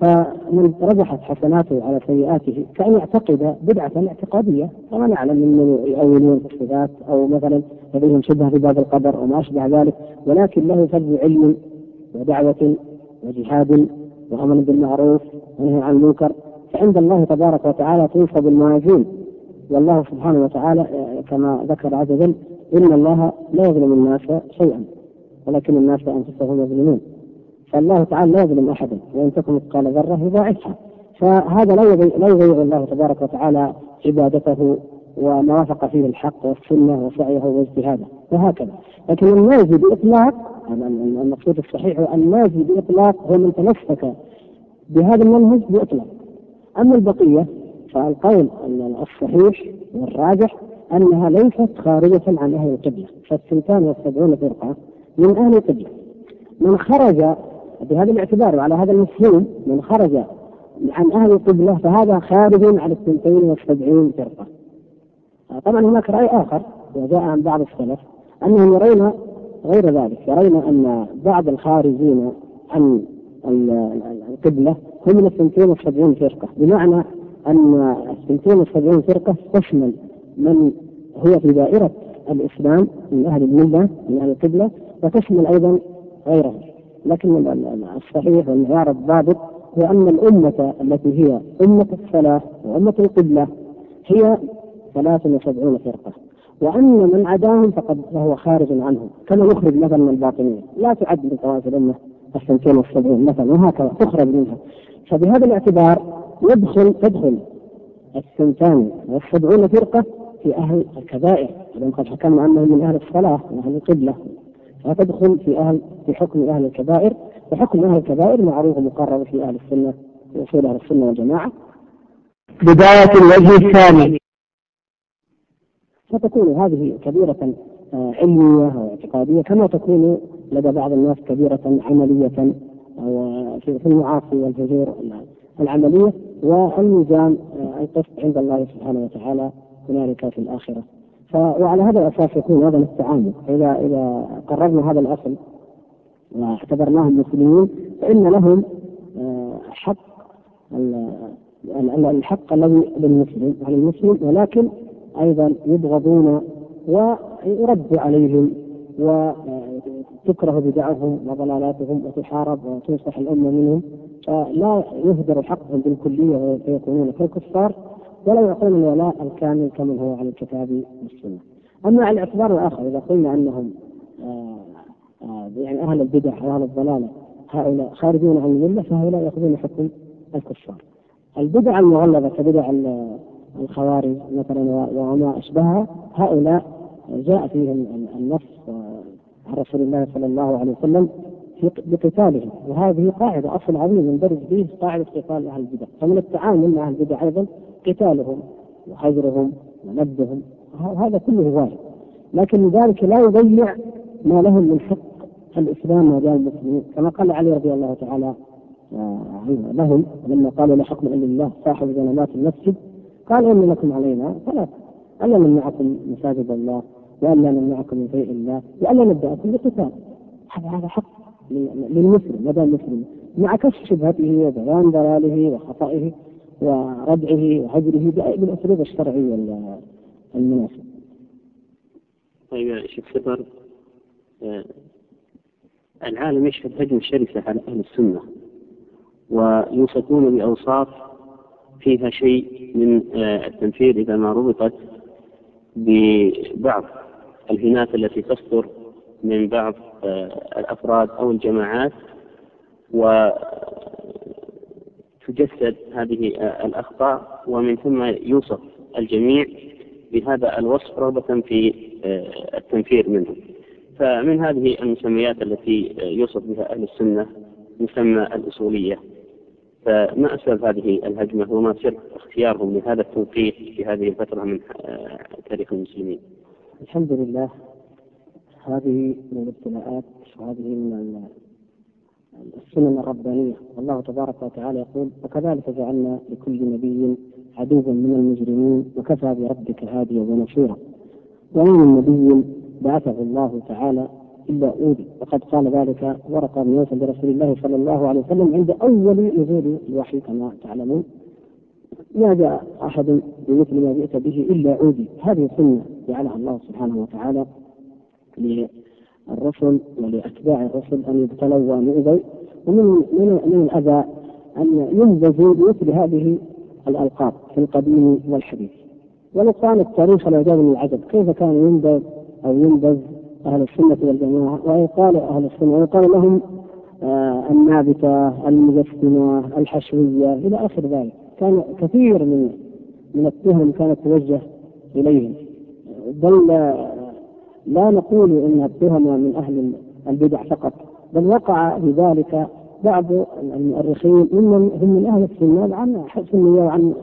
فمن رجحت حسناته على سيئاته كأن يعتقد بدعة اعتقادية كما نعلم من يؤولون الصفات أو مثلا لديهم شبهة في باب القدر وما أشبه ذلك ولكن له فضل علم ودعوة وجهاد وأمر بالمعروف ونهي عن المنكر. فعند الله تبارك وتعالى تنصب الموازين والله سبحانه وتعالى كما ذكر عز وجل إن الله لا يظلم الناس شيئا ولكن الناس أنفسهم يظلمون. فالله تعالى لا يظلم أحدا وإن تكن مثقال ذرة يضاعفها. فهذا لا يضيع الله تبارك وتعالى عبادته وما وافق فيه الحق والسنة وسعيه واجتهاده وهكذا. لكن النازي بإطلاق المقصود الصحيح هو النازي بإطلاق هو من تمسك بهذا المنهج بإطلاق. أما البقية فالقول الصحيح والراجح أنها ليست خارجة عن أهل القبلة فالثنتان والسبعون فرقة من أهل القبلة. من خرج بهذا الاعتبار وعلى هذا المفهوم من خرج عن أهل القبلة فهذا خارج عن الثنتين والسبعين فرقة. طبعا هناك رأي آخر وجاء عن بعض السلف أنهم يرون غير ذلك يرون أن بعض الخارجين عن القبلة هم من الثنتين والسبعين فرقة. بمعنى أن الثنتين والسبعين فرقة تشمل من هو في دائرة الإسلام من أهل الملة من أهل القبلة وتشمل أيضا غيره لكن الصحيح والمعيار الضابط هو أن الأمة التي هي أمة الصلاة وأمة القبلة هي 73 فرقة. وأن من عداهم فقد فهو خارج عنهم. كما يخرج مثلا الباطنية لا تعد من طوائف الأمة الثنتين والسبعين مثلا وهكذا تخرج منها. فبهذا الاعتبار يدخل تدخل الثنتان والسبعون فرقة في أهل الكبائر. لأن قد حكمنا أنهم من أهل الصلاة وأهل القبلة. فتدخل في أهل في حكم أهل الكبائر. وحكم أهل الكبائر معروف ومقرر في أهل السنة في أصول أهل السنة والجماعة. بداية الوجه الثاني. فتكون هذه كبيرة آه، علمية واعتقادية كما تكون لدى بعض الناس كبيرة عملية أو في المعاصي والفجور العملية والميزان آه، القسط عند الله سبحانه وتعالى هنالك في الآخرة. وعلى هذا الأساس يكون هذا التعامل إذا إذا قررنا هذا الأصل واعتبرناهم مسلمين فإن لهم آه، حق الحق الذي للمسلم على المسلم ولكن أيضا يبغضون ويرد عليهم وتكره بدعهم وضلالاتهم وتحارب وتنصح الأمة منهم. فلا يهدر حقهم بالكلية فيكونون كالكفار ولا يعطون الولاء الكامل كمن هو على الكتاب والسنة. أما على الاعتبار الآخر إذا قلنا آه، يعني أهل البدع وأهل الضلالة هؤلاء خارجون عن الملة فهؤلاء يأخذون حكم الكفار. البدع المغلظة كبدع الخوارج مثلا وما أشبهها هؤلاء جاء فيهم النص عن رسول الله صلى الله عليه وسلم بقتالهم. وهذه قاعدة أصل عظيم يندرج به قاعدة قتال أهل البدع. فمن التعامل مع أهل البدع أيضا قتالهم وحجرهم ونبذهم. هذا كله وارد لكن ذلك لا يضيع ما لهم من حق الإسلام وبين المسلمين. كما قال علي رضي الله تعالى آه، لهم لما قالوا لا حكم إلا لله صاحب ظلمات المسجد قال إن لكم علينا ثلاث ألا نمنعكم مساجد الله وألا نمنعكم من شيء الله وألا نبدأكم بقتال هذا هذا حق. للمسلم لدى المسلم مع كشف شبهته وبيان ضلاله وخطئه وردعه وهجره بالاسلوب الشرعي المناسب. طيب يا شيخ سفر آه، العالم يشهد هجمة شرسة على أهل السنة ويوصفون بأوصاف فيها شيء من آه، التنفير إذا ما ربطت ببعض الهنات التي تصدر من بعض آه، الأفراد أو الجماعات وتجسد هذه آه، الأخطاء ومن ثم يوصف الجميع بهذا الوصف رغبة في التنفير منه. فمن هذه المسميات التي يوصف بها أهل السنة مسمى الأصولية. فما أسباب هذه الهجمة وما سر اختيارهم لهذا التوقيت في هذه الفترة من تاريخ المسلمين؟ الحمد لله. هذه من الابتلاءات وهذه من السنن الربانية. والله تبارك وتعالى يقول وكذلك جعلنا لكل نبي عدوا من المجرمين وكفى بربك هاديا ونصيرا. ومن نبي بعثه الله تعالى إلا أوذي. وقد قال ذلك ورقة بن يوسف لرسول الله صلى الله عليه وسلم عند أول نزول الوحي كما تعلمون. ما جاء أحد بمثل ما جئت به إلا أوذي. هذه سنة جعلها الله سبحانه وتعالى للرسل ولأتباع الرسل أن يبتلوا ويؤذوا ومن من من الأذى أن ينبذوا بمثل هذه الألقاب في القديم والحديث. ولو كان التاريخ لا من العجب. كيف كان ينبذ أو ينبذ أهل السنة والجماعة ويقال أهل السنة ويقال لهم آه النابتة المجسمة الحشوية إلى آخر ذلك. كان كثير من من التهم كانت توجه إليهم. بل لا نقول أنها التهم من أهل البدع فقط بل وقع بذلك بعض المؤرخين ممن هم من أهل السنة عن سنية وعن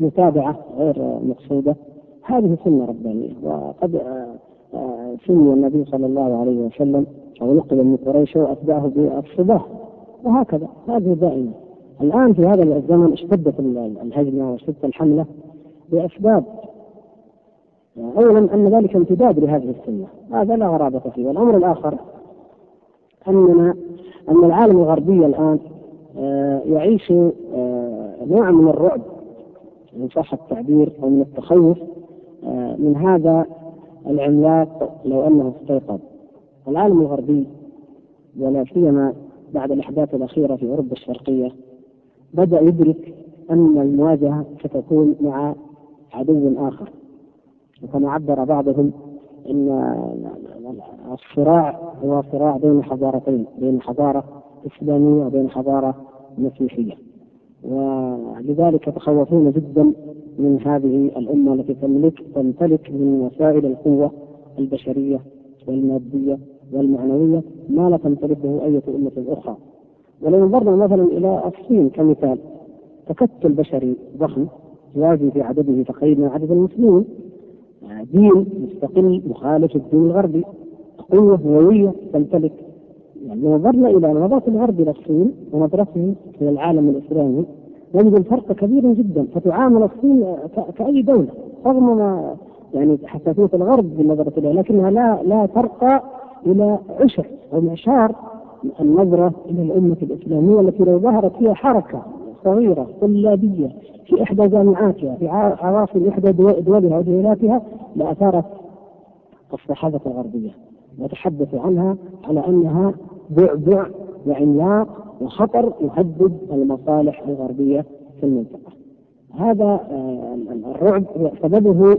متابعة غير مقصودة. هذه سنة ربانية وقد آه، سمي النبي صلى الله عليه وسلم أو نقل من قريش وأتباعه بالصباح وهكذا هذه دائما الآن في هذا الزمن اشتدت الهجمة واشتدت الحملة بأسباب. أولا أن ذلك امتداد لهذه السنة. هذا لا غرابة فيه. والأمر الآخر أننا أن العالم الغربي الآن آه، يعيش آه، نوع من الرعب إن صح التعبير أو من التخوف آه، من هذا العملاق لو أنه استيقظ. العالم الغربي ولا سيما بعد الأحداث الأخيرة في أوروبا الشرقية بدأ يدرك أن المواجهة ستكون مع عدو آخر. وكما عبر بعضهم إن الصراع هو صراع بين حضارتين بين حضارة إسلامية وبين حضارة مسيحية. ولذلك يتخوفون جدا من هذه الأمة التي تملك تمتلك من وسائل القوة البشرية والمادية والمعنوية ما لا تمتلكه أي أمة أخرى. ولو نظرنا مثلا إلى الصين كمثال. تكتل بشري ضخم يوازي في عدده تقريبا عدد المسلمين. دين مستقل مخالف للدين الغربي. قوة هوية تمتلك. يعني نظرنا إلى نظرة الغرب إلى الصين ونظرته إلى العالم الإسلامي نجد الفرق كبير جدا. فتعامل الصين كأي دولة رغم ما يعني حساسية الغرب بالنظرة إليها لكنها لا لا ترقى إلى عشر أو معشار النظرة إلى الأمة الإسلامية التي لو ظهرت فيها حركة صغيرة طلابية في إحدى جامعاتها في عواصم إحدى دولها ودولاتها لأثارت الصحافة الغربية. وتحدث عنها على أنها بعبع وعملاق وخطر يهدد المصالح الغربية في المنطقة. هذا آه، الرعب سببه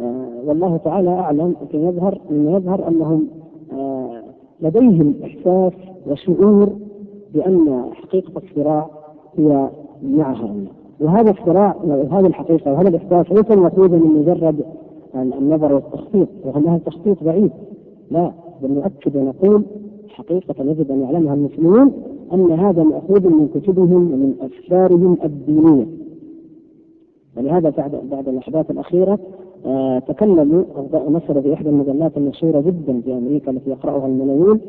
آه، والله تعالى أعلم لكن يظهر أن يظهر أنهم آه، لديهم إحساس وشعور بأن حقيقة الصراع هي مع وهذا الصراع وهذه الحقيقة وهذا الإحساس ليس مأخوذا من مجرد النظر والتخطيط وهذا تخطيط بعيد. لا بل نؤكد ونقول حقيقة يجب أن يعلمها المسلمون أن هذا مأخوذ من كتبهم ومن أفكارهم الدينية. ولهذا بعد بعد الأحداث الأخيرة آه، تكلموا نشر في إحدى المجلات المشهورة جدا في أمريكا التي يقرأها الملايين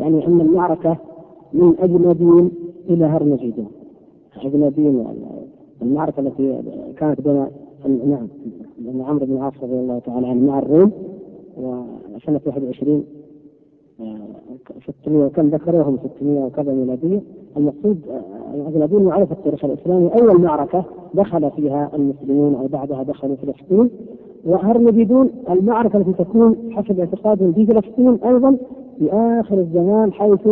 يعني أن المعركة من اجنبي إلى هرمجيدون اجنبي المعركة التي كانت بين نعم بين عمرو بن العاص رضي الله تعالى عنه مع الروم وسنة 21 600 كم ذكروهم 600 وكذا ميلادية المقصود الأغلبية معروف التاريخ الإسلامي أول معركة دخل فيها المسلمون أو بعدها دخلوا فلسطين. وهرمجدون المعركة التي تكون حسب اعتقادهم في فلسطين أيضا في آخر الزمان حيث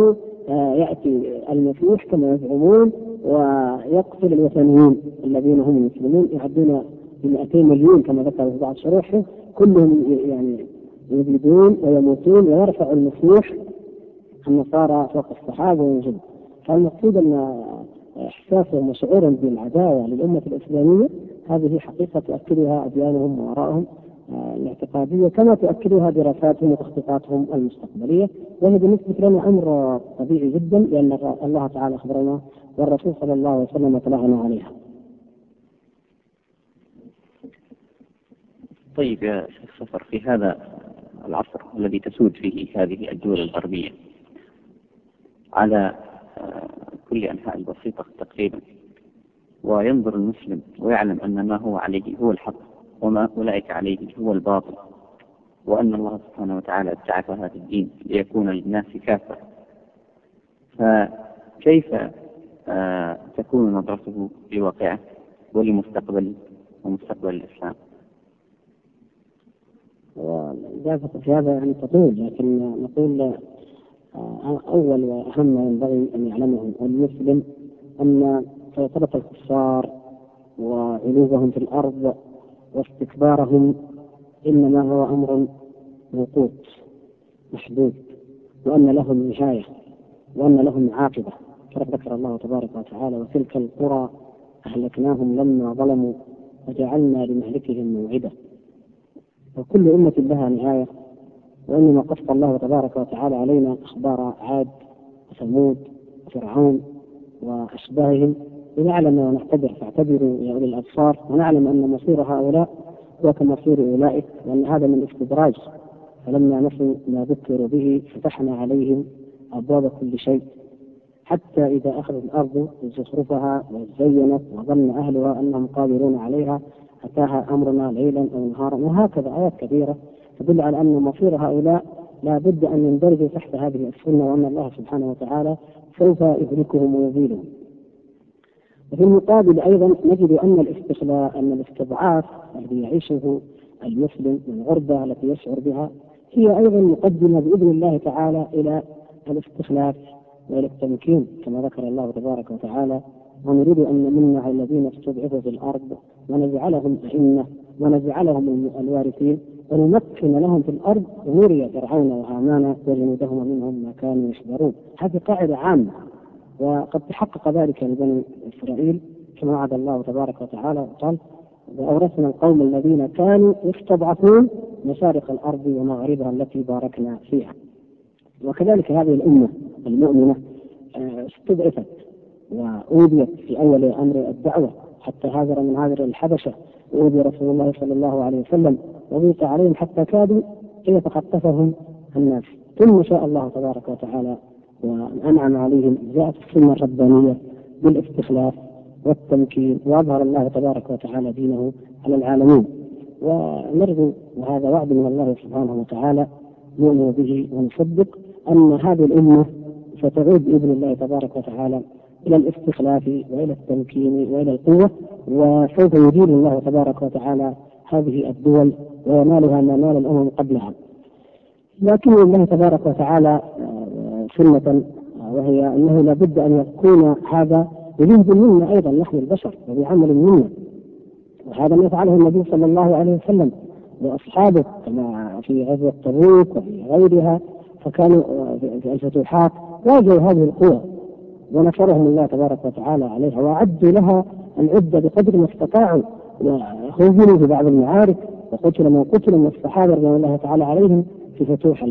آه، يأتي المسيح كما يزعمون ويقتل الوثنيين الذين هم المسلمون يعدون ب 200 مليون كما ذكر في بعض شروحه. كلهم يعني يبيدون ويموتون ويرفع المسيح النصارى فوق الصحابة وينجب فالمقصود أن إحساسهم وشعورهم بالعداوة للأمة الإسلامية هذه حقيقة تؤكدها اديانهم وآرائهم آه، الاعتقادية كما تؤكدها دراساتهم وتخطيطاتهم المستقبلية وهي بالنسبة لنا أمر طبيعي جدا لأن الله تعالى أخبرنا والرسول صلى الله عليه وسلم اطلعنا عليها. طيب يا شيخ صفر في هذا العصر الذي تسود فيه هذه الدول الغربية على آه، كل أنحاء البسيطة تقريبا. وينظر المسلم ويعلم أن ما هو عليه هو الحق وما أولئك عليه هو الباطل وأن الله سبحانه وتعالى أبتعث هذا الدين ليكون للناس كافة. فكيف آه تكون نظرته في واقعه ولمستقبل ومستقبل الإسلام؟ والإجابة في هذا يعني تطول لكن نقول أول وأهم ما ينبغي أن يعلمه المسلم أن سيطرة الكفار وعلوهم في الأرض واستكبارهم إنما هو أمر موقوت محدود وأن لهم نهاية وأن لهم عاقبة. كما ذكر الله تبارك وتعالى وتلك القرى أهلكناهم لما ظلموا وجعلنا لمهلكهم موعدا. وكل أمة لها نهاية وإنما قص الله تبارك وتعالى علينا أخبار عاد وثمود وفرعون وأشباههم. لنعلم ونعتبر فاعتبروا يا أولي الأبصار ونعلم أن مصير هؤلاء هو كمصير أولئك وأن هذا من استدراج. فلما نسوا ما ذكروا به فتحنا عليهم أبواب كل شيء. حتى إذا أخذت الأرض زخرفها وزينت وظن أهلها أنهم قادرون عليها أتاها أمرنا ليلا أو نهارا وهكذا آيات كثيرة. تدل على أن مصير هؤلاء لا بد أن يندرجوا تحت هذه السنة وأن الله سبحانه وتعالى سوف يهلكهم ويزيلهم. وفي المقابل أيضا نجد أن الاستخلاء أن الاستضعاف الذي يعيشه المسلم والغربة التي يشعر بها هي أيضا مقدمة بإذن الله تعالى إلى الاستخلاف وإلى التمكين كما ذكر الله تبارك وتعالى ونريد أن نمن على الذين استضعفوا في الأرض ونجعلهم أئمة ونجعلهم الوارثين ونمكن لهم في الأرض ونري فرعون وهامان وجنودهما منهم ما كانوا يحذرون هذه قاعدة عامة وقد تحقق ذلك لبني إسرائيل كما وعد الله تبارك وتعالى. وقال وأورثنا القوم الذين كانوا يستضعفون مشارق الأرض ومغاربها التي باركنا فيها. وكذلك هذه الأمة المؤمنة آه، استضعفت وأوذيت في أول أمر الدعوة. حتى هاجر من هاجر الحبشة وأوذي رسول الله صلى الله عليه وسلم وضيق عليهم حتى كادوا أن يتخطفهم الناس. ثم شاء الله تبارك وتعالى وأنعم عليهم جاءت السنة الربانية بالاستخلاف والتمكين وأظهر الله تبارك وتعالى دينه على العالمين. ونرجو وهذا وعد من الله سبحانه وتعالى نؤمن به ونصدق أن هذه الأمة ستعود بإذن الله تبارك وتعالى إلى الاستخلاف وإلى التمكين وإلى القوة وسوف يدين الله تبارك وتعالى هذه الدول وينالها ما نال الأمم قبلها. لكن الله تبارك وتعالى آه، سنة وهي أنه لابد أن يكون هذا بجهد منا أيضا نحن البشر وبعمل منا وهذا ما فعله النبي صلى الله عليه وسلم وأصحابه كما في غزوة تبوك وفي غيرها فكانوا آه، في الفتوحات واجهوا هذه القوى ونصرهم الله تبارك وتعالى عليها وأعدوا لها العدة بقدر ما استطاعوا وخذلوا في بعض المعارك وقتل من قتل من الصحابه رضوان الله تعالى عليهم في فتوح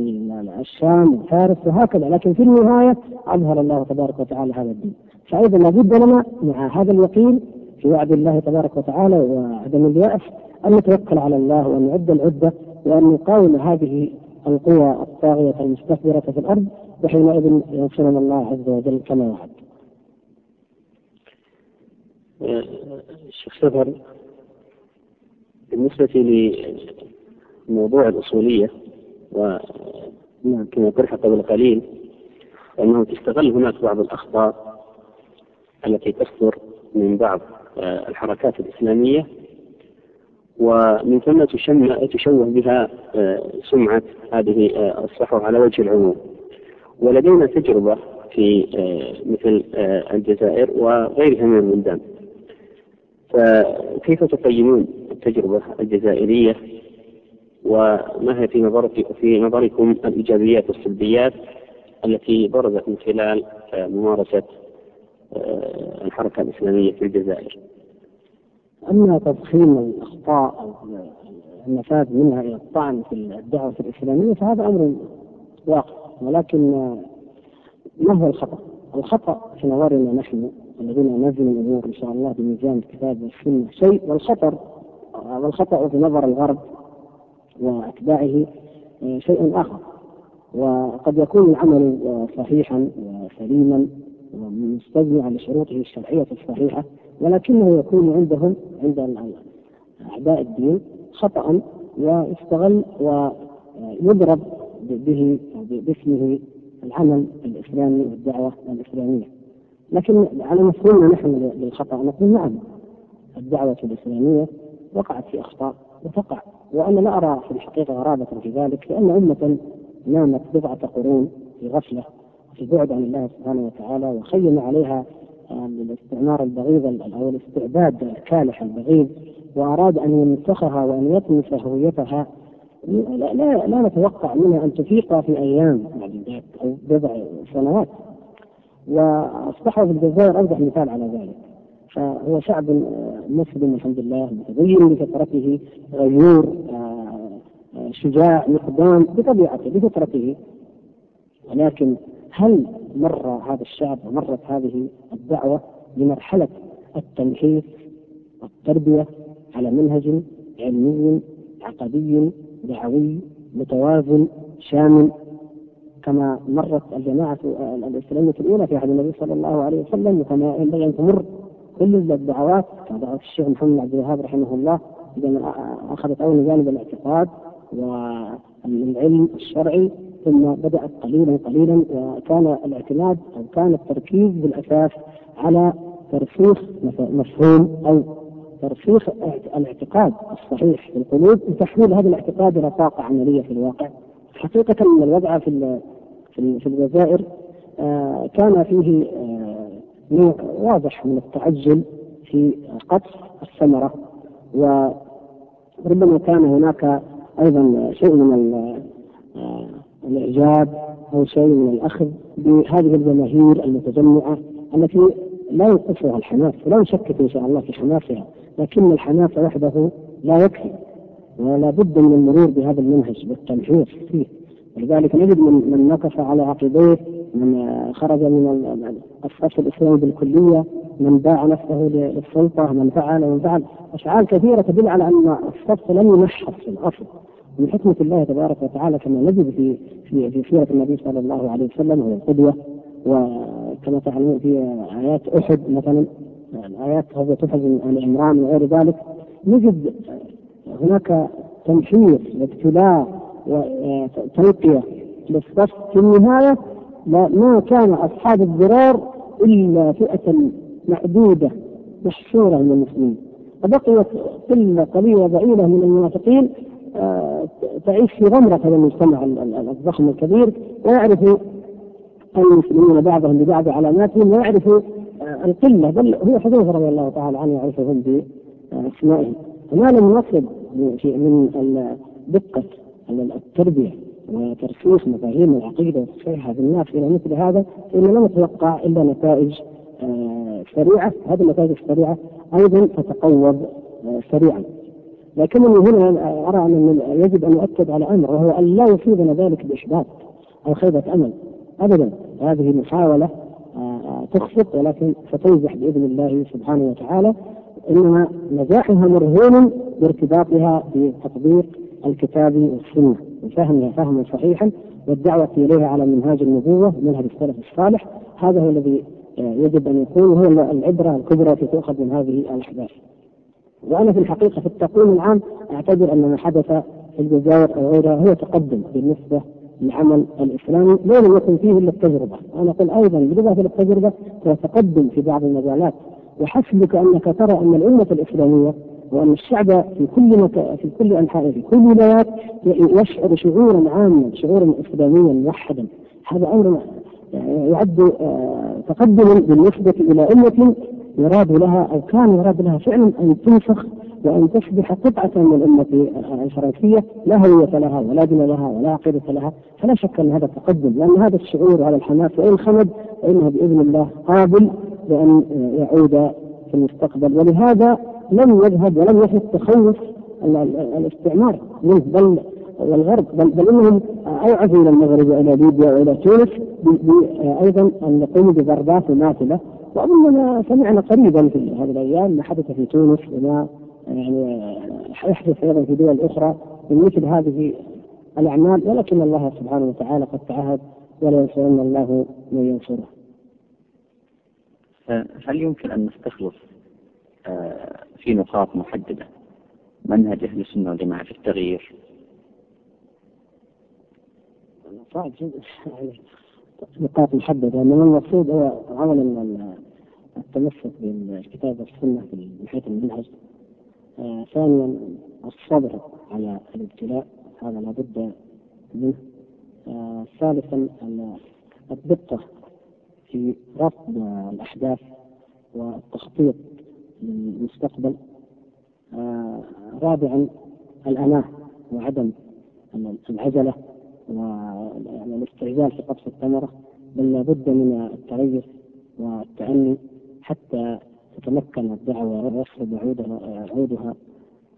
الشام وفارس وهكذا لكن في النهاية أظهر الله تبارك وتعالى هذا الدين فايضا لابد لنا مع هذا اليقين في وعد الله تبارك وتعالى وعدم اليأس أن نتوكل على الله وأن نعد العدة وأن نقاوم هذه القوى الطاغية المستكبرة في الأرض وحينئذ ينصرنا الله عز وجل كما وعد. الشيخ سفر بالنسبة لموضوع الأصولية وكما طرح قبل قليل أنه تستغل هناك بعض الأخطاء التي تصدر من بعض الحركات الإسلامية ومن ثم تشوه بها سمعة هذه الصحوة على وجه العموم. ولدينا تجربة في مثل الجزائر وغيرها من البلدان. فكيف تقيمون التجربة الجزائرية وما هي في نظرك في نظركم الإيجابيات والسلبيات التي برزت من خلال ممارسة الحركة الإسلامية في الجزائر أما تضخيم الأخطاء أو النفاذ منها إلى الطعن في الدعوة الإسلامية فهذا أمر واقع ولكن ما هو الخطأ؟ الخطأ في نظرنا نحن الذين نزل الأمور إن شاء الله بميزان الكتاب والسنة شيء والخطر والخطأ في نظر الغرب وأتباعه شيء آخر. وقد يكون العمل صحيحا وسليما ومستجمعا لشروطه الشرعية الصحيحة ولكنه يكون عندهم عند أعداء الدين خطأ ويستغل ويضرب به باسمه العمل الإسلامي والدعوة الإسلامية. لكن على مفهومنا نحن للخطأ نقول نعم الدعوة الإسلامية وقعت في أخطاء وتقع. وأنا لا أرى في الحقيقة غرابة في ذلك لأن أمة نامت بضعة قرون في غفلة في بعد عن الله سبحانه وتعالى وخيم عليها الاستعمار البغيض أو الاستعباد الكالح البغيض وأراد أن ينسخها وأن يطمس هويتها. لا, لا, نتوقع منها أن تفيق في أيام معدودات أو بضع سنوات. وأصبحوا في الجزائر أوضح مثال على ذلك. فهو شعب مسلم الحمد لله متدين بفطرته غيور شجاع مقدام بطبيعته بفطرته. ولكن هل مر هذا الشعب ومرت هذه الدعوة بمرحلة التمحيص والتربية على منهج علمي عقدي دعوي متوازن شامل؟ كما مرت الجماعة الإسلامية الأولى في عهد النبي صلى الله عليه وسلم وكما ينبغي أن تمر كل الدعوات كدعوة الشيخ محمد عبد الوهاب رحمه الله عندما أخذت أول جانب الاعتقاد والعلم الشرعي ثم بدأت قليلا قليلا وكان الاعتماد أو كان التركيز بالأساس على ترسيخ مفهوم أو ترسيخ الاعتقاد الصحيح في القلوب وتحويل هذا الاعتقاد إلى طاقة عملية في الواقع. حقيقة أن الوضع في في الجزائر آه، كان فيه آه، نوع واضح من التعجل في قطف الثمرة وربما كان هناك أيضا شيء من آه، الإعجاب أو شيء من الأخذ بهذه الجماهير المتجمعة التي لا يوقفها الحماس ولا نشكك إن شاء الله في حماسها لكن الحماس وحده لا يكفي ولا بد من المرور بهذا المنهج بالتمحيص فيه. ولذلك نجد من من نقص على عقبيه من خرج من الصف الإسلامي بالكلية من باع نفسه للسلطة من فعل ومن فعل أشعار كثيرة تدل على أن الصف لم يمحص في الأصل. من حكمة الله تبارك وتعالى كما نجد في في في سيرة النبي صلى الله عليه وسلم هو القدوة. وكما تعلمون في آيات أحد مثلا هذه تفز عن عمران وغير ذلك نجد هناك تمحيص وابتلاء وتنقية للصف في النهاية ما كان أصحاب الضرار إلا فئة معدودة محصورة من المسلمين. فبقيت قلة قليلة ضئيلة من المنافقين تعيش في غمرة هذا المجتمع الضخم الكبير. ويعرف المسلمين بعضهم ببعض علاماتهم ويعرف آه، القلة. بل هو حذيفة رضي الله تعالى عنه يعرفهم بأسمائهم فما لم نصل من دقة التربية وترسيخ مفاهيم العقيدة والصحيحة في الناس إلى مثل هذا فإننا لا نتوقع إلا نتائج آه، سريعة. هذه النتائج السريعة أيضا تتقوض آه، سريعا. لكنني هنا أرى أن يجب أن يؤكد على أمر وهو أن لا يصيبنا ذلك باحباط أو خيبة أمل. ابدا هذه محاوله آه، تخفق ولكن ستنجح بإذن الله سبحانه وتعالى إنما نجاحها مرهون بارتباطها بتطبيق الكتاب والسنة وفهمها فهما صحيحا والدعوة إليها على منهاج النبوة منهج السلف الصالح. هذا هو الذي يجب أن يكون هو العبرة الكبرى التي تؤخذ من هذه الأحداث. وأنا في الحقيقة في التقويم العام أعتبر أن ما حدث في الجزائر أو غيرها هو تقدم بالنسبة للعمل الإسلامي لو لم يكن فيه إلا التجربة. أنا أقول أيضا بالإضافة للتجربة هو تقدم في بعض المجالات. وحسبك أنك ترى أن الأمة الإسلامية وأن الشعب في كل. في كل أنحاء في كل ولايات يشعر شعورا عاما شعورا إسلاميا موحدا هذا أمر يعد آه، تقدما بالنسبة إلى أمة يراد لها أو كان يراد لها فعلا أن تنسخ وأن تصبح قطعة من الأمة الفرنسية. لا هوية لها ولا دين لها ولا عقيدة لها. فلا شك أن هذا تقدم لأن هذا الشعور وهذا الحماس وإن خمد فإنه بإذن الله قابل بأن يعود في المستقبل. ولهذا لم يذهب ولم يحدث تخوف الاستعمار منه بل والغرب بل, بل إنهم اوعزوا إلى المغرب وإلى ليبيا وإلى تونس أيضا أن يقوموا بضربات ماثله وأظننا سمعنا قريبا في هذه الأيام ما حدث في تونس وما يعني يحدث أيضا في دول أخرى من مثل هذه الأعمال ولكن الله سبحانه وتعالى قد تعهد ولا ينصرن الله من ينصره. هل يمكن أن نستخلص في نقاط محددة. منهج أهل السنة والجماعة في التغيير؟ نقاط محددة. انما المقصود هو عمل التمسك بالكتاب والسنة من حيث المنهج. آه ثانيا الصبر على الابتلاء. هذا لابد منه. آه ثالثا الدقة في رصد الأحداث والتخطيط للمستقبل آه رابعا الأناة وعدم العجلة والاستعجال في قطف الثمرة بل لابد من التريث والتأني حتى تتمكن الدعوة عودها عودها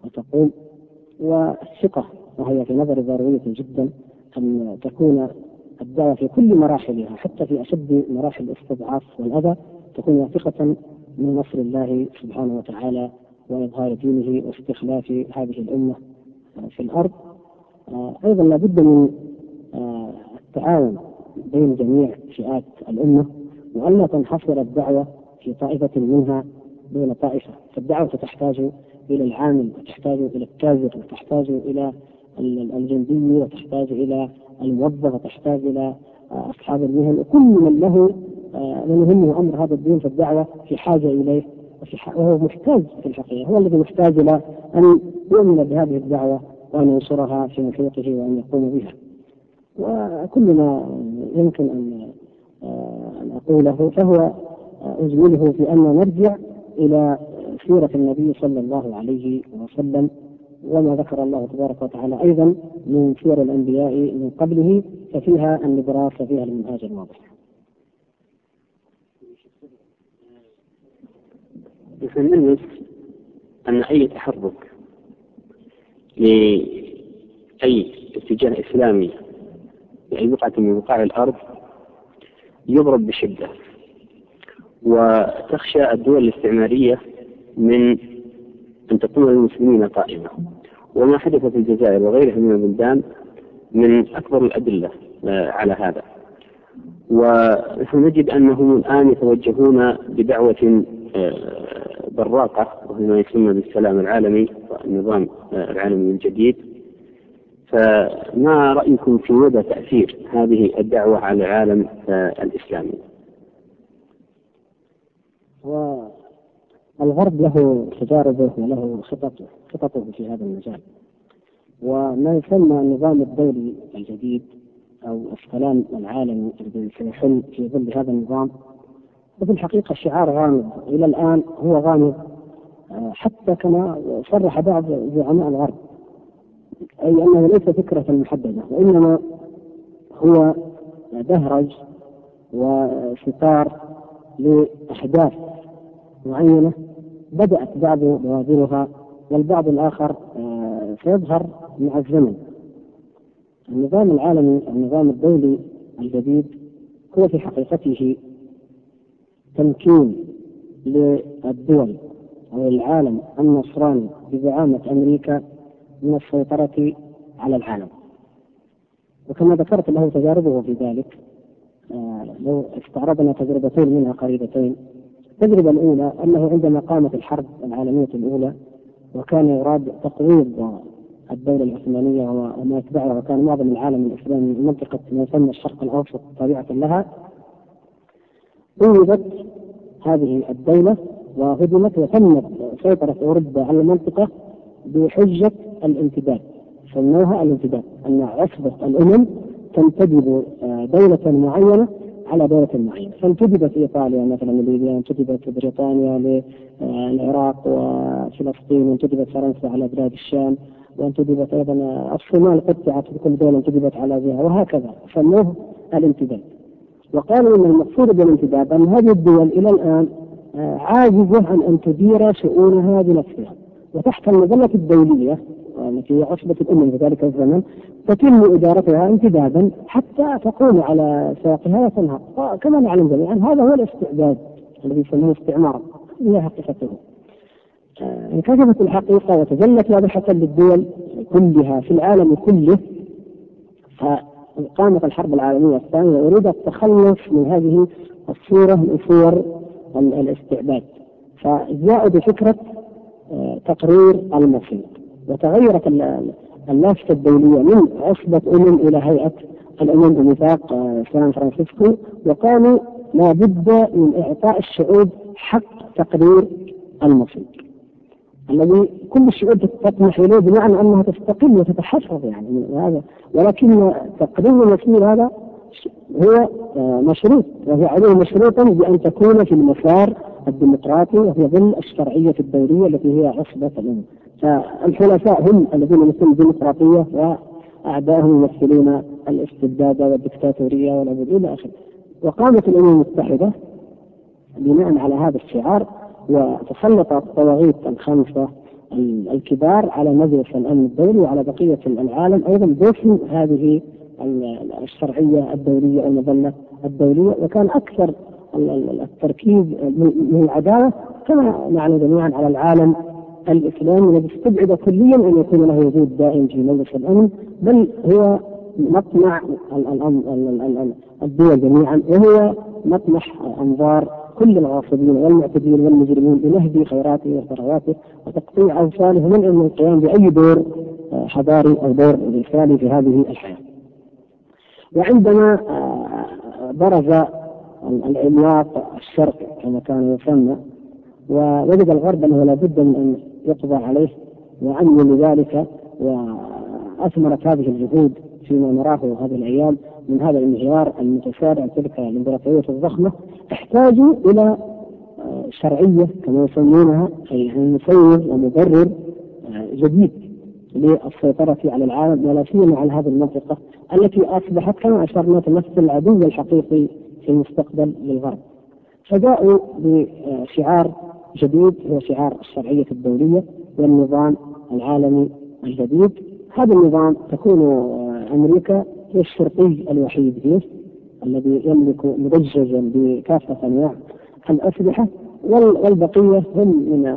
وتقوم. والثقة وهي في نظري ضرورية جدا أن تكون الدعوة في كل مراحلها حتى في أشد مراحل الاستضعاف والأذى تكون واثقة من نصر الله سبحانه وتعالى وإظهار دينه واستخلاف هذه الأمة في الأرض. أيضا لابد من التعاون بين جميع فئات الأمة وألا تنحصر الدعوة في طائفة منها دون طائفة. فالدعوة تحتاج إلى العامل وتحتاج إلى التاجر وتحتاج إلى الجندي وتحتاج إلى الموظف وتحتاج إلى أصحاب المهن. وكل من له من يهمه أمر هذا الدين فالدعوة في حاجة إليه وهو محتاج في الحقيقة هو الذي محتاج إلى أن يؤمن بهذه الدعوة وأن ينصرها في محيطه وأن يقوم بها وكل ما يمكن أن أن أقوله فهو أجمله في أن نرجع إلى سيرة النبي صلى الله عليه وسلم وما ذكر الله تبارك وتعالى أيضا من سير الأنبياء من قبله ففيها النبراس وفيها المنهاج الواضح. يسمى أن أي تحرك لأي اتجاه إسلامي في أي بقعة من بقاع الأرض يضرب بشدة وتخشى الدول الاستعمارية من أن تكون للمسلمين قائمة. وما حدث في الجزائر وغيرها من البلدان من أكبر الأدلة على هذا. ونحن نجد أنهم الآن يتوجهون بدعوة براقة وهي ما يسمى بالسلام العالمي والنظام العالمي الجديد فما رأيكم في مدى تأثير هذه الدعوة على العالم الإسلامي؟ والغرب له تجاربه وله خططه خططه في هذا المجال وما يسمى النظام الدولي الجديد أو السلام العالمي الذي سيحل في ظل هذا النظام وفي الحقيقة شعار غامض. إلى الآن هو غامض آه، حتى كما صرح بعض زعماء الغرب أي أنه ليس فكرة محددة وإنما هو دهرج وستار لأحداث معينة بدأت بعض بوادرها والبعض الآخر آه، سيظهر مع الزمن. النظام العالمي النظام الدولي الجديد هو في حقيقته تمكين للدول أو العالم النصراني بزعامة أمريكا من السيطرة على العالم. وكما ذكرت له تجاربه في ذلك آه، لو استعرضنا تجربتين منها قريبتين التجربة الأولى أنه عندما قامت الحرب العالمية الأولى وكان يراد تقويض الدولة العثمانية وما يتبعها وكان معظم العالم الإسلامي منطقة ما يسمى الشرق الأوسط تابعة لها قوضت هذه الدولة وهدمت وتمت سيطرة أوروبا على المنطقة بحجة الامتداد سموها الامتداد أن عصبة الأمم تنتدب آه، دولة معينة على دولة معينة. فانتدبت إيطاليا مثلا ليبيا انتدبت بريطانيا للعراق وفلسطين وانتدبت فرنسا على بلاد الشام وانتدبت أيضا الصومال قطعت بكل دولة انتدبت على جهة وهكذا. سموه الامتداد وقالوا إن المقصود بالانتداب أن هذه الدول إلى الآن آه، عاجزة عن أن تدير شؤونها بنفسها. وتحت المظلة الدولية التي هي عصبة الأمم في ذلك الزمن تتم إدارتها انتدابا حتى تقوم على ساقها وتنهض وكما نعلم جميعا هذا هو الاستعداد الذي يسمونه استعمار هي حقيقته. آه، انكشفت الحقيقة وتجلت واضحة للدول كلها في العالم كله. قامت الحرب العالمية الثانية وأريد التخلص من هذه الصورة من صور الاستعباد فجاءوا بفكرة آه، تقرير المصير وتغيرت اللافتة الدولية من عصبة أمم إلى هيئة الأمم بميثاق آه، سان فرانسيسكو وقالوا لا بد من إعطاء الشعوب حق تقرير المصير الذي كل الشعوب تطمح إليه بمعنى أنها تستقل وتتحفظ يعني. هذا ولكن تقرير المسير هذا هو آه، مشروط وهو عليه مشروطا بأن تكون في المسار الديمقراطي وفي ظل الشرعية الدولية التي هي عصبة الامم. فالحلفاء هم الذين يمثلون الديمقراطية وأعداءهم يمثلون الاستبداد والدكتاتورية والعبوديه إلى آخره. وقامت الأمم المتحدة بناء على هذا الشعار وتسلط الطواغيت الخمسة الكبار على مجلس الأمن الدولي وعلى بقية العالم أيضا باسم هذه الشرعية الدولية المظلة الدولية وكان أكثر التركيز من العداوه كما نعلم جميعا على العالم الإسلامي الذي استبعد كليا أن يكون له وجود دائم في مجلس الأمن بل هو مطمع الدول جميعا وهو مطمح أنظار كل الغاصبين والمعتدين والمجرمين بنهب خيراته وثرواته وتقطيع اوصاله من من القيام بأي دور آه، حضاري أو دور رسالي في هذه الحياة. وعندما آه، برز العملاق الشرقي كما كان يسمى ووجد الغرب أنه لابد من أن يقضى عليه وعمل لذلك وأثمرت هذه الجهود فيما نراه هذه الأيام من هذا الانهيار المتسارع تلك الامبراطوريه الضخمة احتاجوا إلى آه، شرعية كما يسمونها أي مسوغ ومبرر آه، جديد للسيطرة على العالم ولا سيما على هذه المنطقة التي أصبحت كما أشرنا تمثل العدو الحقيقي في المستقبل للغرب. فجاءوا بشعار جديد هو شعار الشرعية الدولية والنظام العالمي الجديد هذا النظام تكون آه، أمريكا هي الشرطي الوحيد فيه الذي يملك مدججا بكافة أنواع الأسلحة والبقية هم من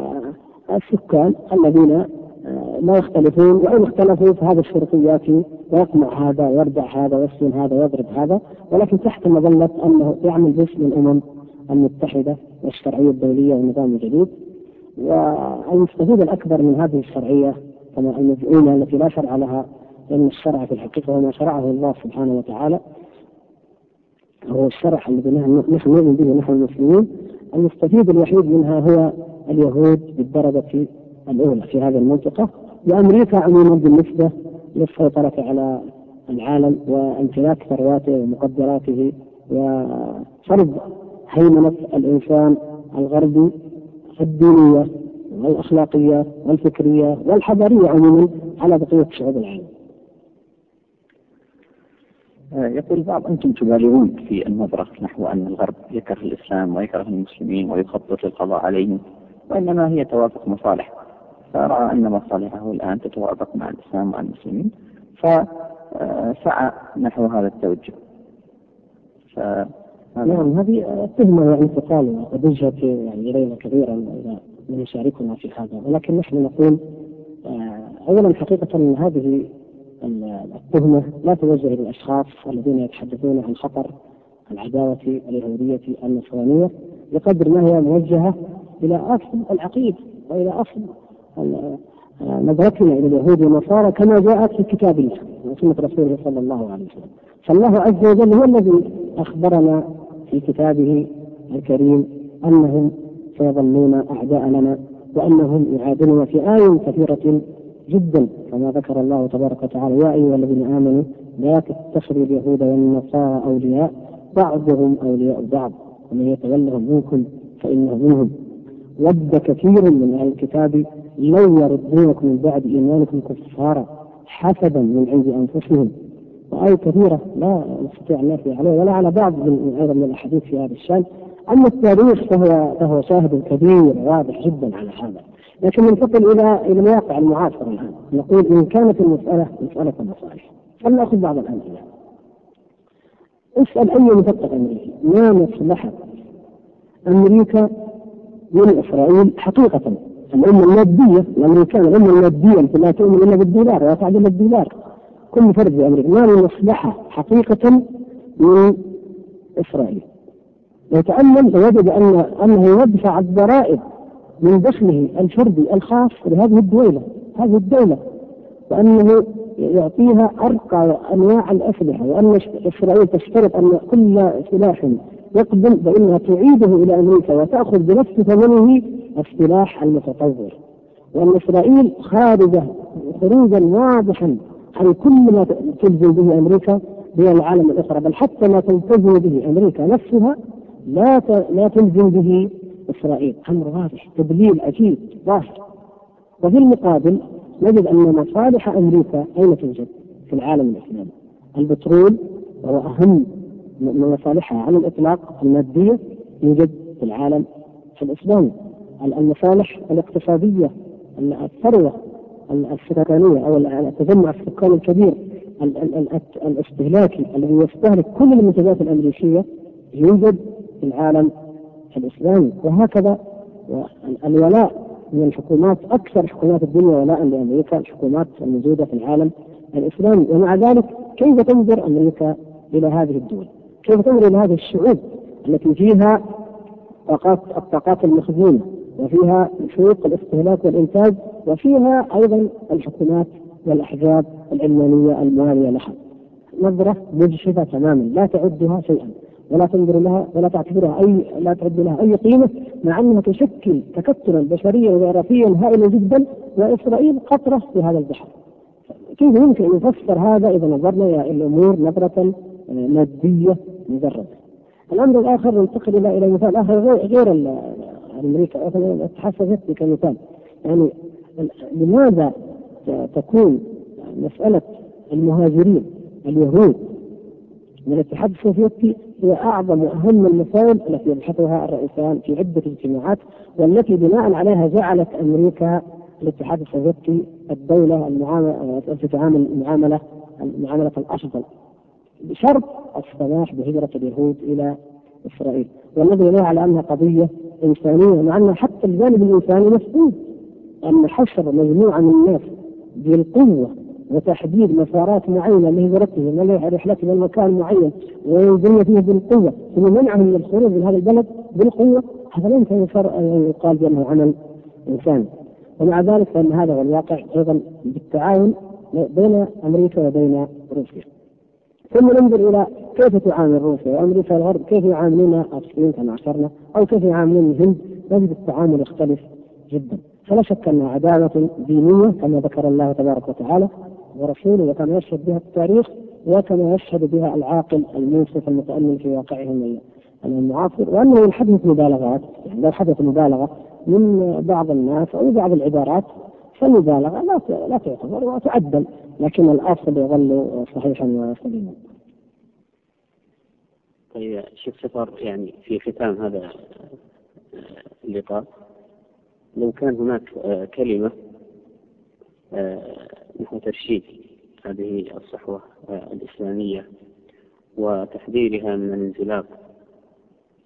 السكان الذين آه، لا يختلفون وإن اختلفوا فهذا الشرطيات يقمع هذا ويردع هذا ويسجن هذا ويضرب هذا ولكن تحت مظلة أنه يعمل باسم الأمم المتحدة والشرعية الدولية والنظام الجديد. والمستفيد الأكبر من هذه الشرعية كما المزعومة التي لا شرع لها لأن الشرع في الحقيقة هو ما شرعه الله سبحانه وتعالى هو الشرع الذي نحن نؤمن به نحن المسلمين المستفيد الوحيد منها هو اليهود بالدرجة الأولى في هذه المنطقة وأمريكا عموما بالنسبة للسيطرة على العالم وامتلاك ثرواته ومقدراته وفرض هيمنة الإنسان الغربي الدينية والأخلاقية والفكرية والحضارية عموما على بقية شعوب العالم. آه، يقول بعض أنتم تبالغون في النظرة نحو أن الغرب يكره الإسلام ويكره المسلمين ويخطط للقضاء عليهم وإنما هي توافق مصالح. فرأى أن مصالحه الآن تتوافق مع الإسلام ومع المسلمين فسعى نحو هذا التوجه. نعم هذه تهمة يعني تقال وجهت يعني إلينا كثيرا إذا من يشاركنا في هذا ولكن نحن نقول آه، اولا حقيقة هذه التهمة لا توجه للأشخاص الذين يتحدثون عن خطر العداوة اليهودية النصرانية بقدر ما هي موجهة إلى أصل العقيدة وإلى أصل نظرتنا إلى اليهود والنصارى كما جاءت في كتاب الله وسنة رسوله صلى الله عليه وسلم. فالله عز وجل هو الذي أخبرنا في كتابه الكريم أنهم سيظلون اعداء لنا وأنهم يعادوننا في آي كثيرة جدا كما ذكر الله تبارك وتعالى يا أيها الذين آمنوا لا تتخذوا اليهود والنصارى أولياء بعضهم أولياء بعض. ومن يتولهم منكم فإنه منهم. ود كثير من أهل الكتاب لو يردونكم من بعد إيمانكم كفارا حسدا من عند أنفسهم. وآية كثيرة لا نستطيع أن نأتي عليه ولا على بعض من أيضا من الأحاديث في هذا الشأن. أما التاريخ فهو فهو شاهد كبير واضح جدا على هذا. لكن ننتقل إلى إلى الواقع المعاصر الآن. نقول إن كانت المسألة مسألة مصالح فلنأخذ بعض الأمثلة اسأل أي مفكر أمريكي. ما مصلحة أمريكا من إسرائيل حقيقة؟ الأمة المادية الأمريكان الأمة المادية التي لا تؤمن إلا بالدولار ولا تعدل الدولار كل فرد في أمريكا. ما من مصلحة حقيقة من إسرائيل؟ لو تأمل لوجد أن أنه يدفع الضرائب من دخله الفردي الخاص لهذه الدولة هذه الدولة وأنه يعطيها أرقى أنواع الأسلحة وأن إسرائيل تشترط أن كل سلاح يقبل فإنها تعيده إلى أمريكا وتأخذ بنفس ثمنه السلاح المتطور. وأن إسرائيل خارجة خروجا واضحا عن كل ما تلزم به أمريكا دول العالم الأخرى بل حتى ما تلتزم به أمريكا نفسها لا لا تلزم به إسرائيل. أمر واضح. تدليل عجيب ظاهر وفي المقابل نجد أن مصالح أمريكا أين توجد؟ في العالم الإسلامي. البترول وهو أهم من مصالحها. على الإطلاق المادية يوجد في العالم الإسلامي. المصالح الاقتصادية الثروة السكانية أو التجمع السكاني الكبير الاستهلاكي الذي يستهلك كل المنتجات الأمريكية يوجد في العالم الإسلامي وهكذا الولاء من الحكومات أكثر حكومات الدنيا ولاء لأمريكا الحكومات الموجودة في العالم الإسلامي ومع ذلك كيف تنظر أمريكا إلى هذه الدول؟ كيف تنظر إلى هذه الشعوب التي فيها طاقات الطاقات المخزونة وفيها سوق الاستهلاك والإنتاج وفيها أيضا الحكومات والأحزاب العلمانية الموالية لها. نظرة مجحفة تماما لا تعدها شيئا. ولا تنظر لها ولا تعتبرها اي لا تعد لها أي قيمة مع أنها تشكل تكتلا بشريا وجغرافيا هائلا جدا وإسرائيل قطرة في هذا البحر. كيف يمكن أن نفسر هذا إذا نظرنا إلى الأمور نظرة مادية مجرده. الأمر الآخر ننتقل إلى إلى مثال آخر غير, أمريكا السوفيتي كمثال يعني لماذا تكون مسألة المهاجرين اليهود من الاتحاد السوفيتي هي أعظم وأهم المسائل التي يبحثها الرئيسان في عدة اجتماعات والتي بناء عليها جعلت أمريكا الاتحاد السوفيتي الدولة المعامله تتعامل معامله معامله الأفضل بشرط السماح بهجرة اليهود إلى إسرائيل والنظر اليها على أنها قضية إنسانية مع أن حتى الجانب الإنساني مسؤول أن حشر مجموعة من الناس بالقوة وتحديد مسارات معينة لهجرتهم ورحلتهم إلى مكان معين وينزلون فيه بالقوة ثم منعهم من الخروج من هذا البلد بالقوة هذا لا يمكن ان يقال بأنه عمل انساني ومع ذلك فإن هذا هو الواقع أيضا بالتعاون بين أمريكا وبين روسيا. ثم ننظر إلى كيف تعامل روسيا وأمريكا الغرب كيف يعاملون الصين كما اشرنا أو كيف يعاملون الهند؟ نجد التعامل يختلف جدا. فلا شك أنها عداوه دينية كما ذكر الله تبارك وتعالى. ورسوله وكما يشهد بها التاريخ وكما يشهد بها العاقل المنصف المتأمل في واقعهم المعاصر وأنه ان حدثت مبالغات يعني لو حدث مبالغة من بعض الناس أو بعض العبارات فالمبالغة لا لا تعتبر وتعدل لكن الآصل يظل صحيحا وسليما. طيب شيخ سفر يعني في ختام هذا اللقاء لو كان هناك كلمة نحو ترشيد هذه الصحوة الإسلامية وتحذيرها من الانزلاق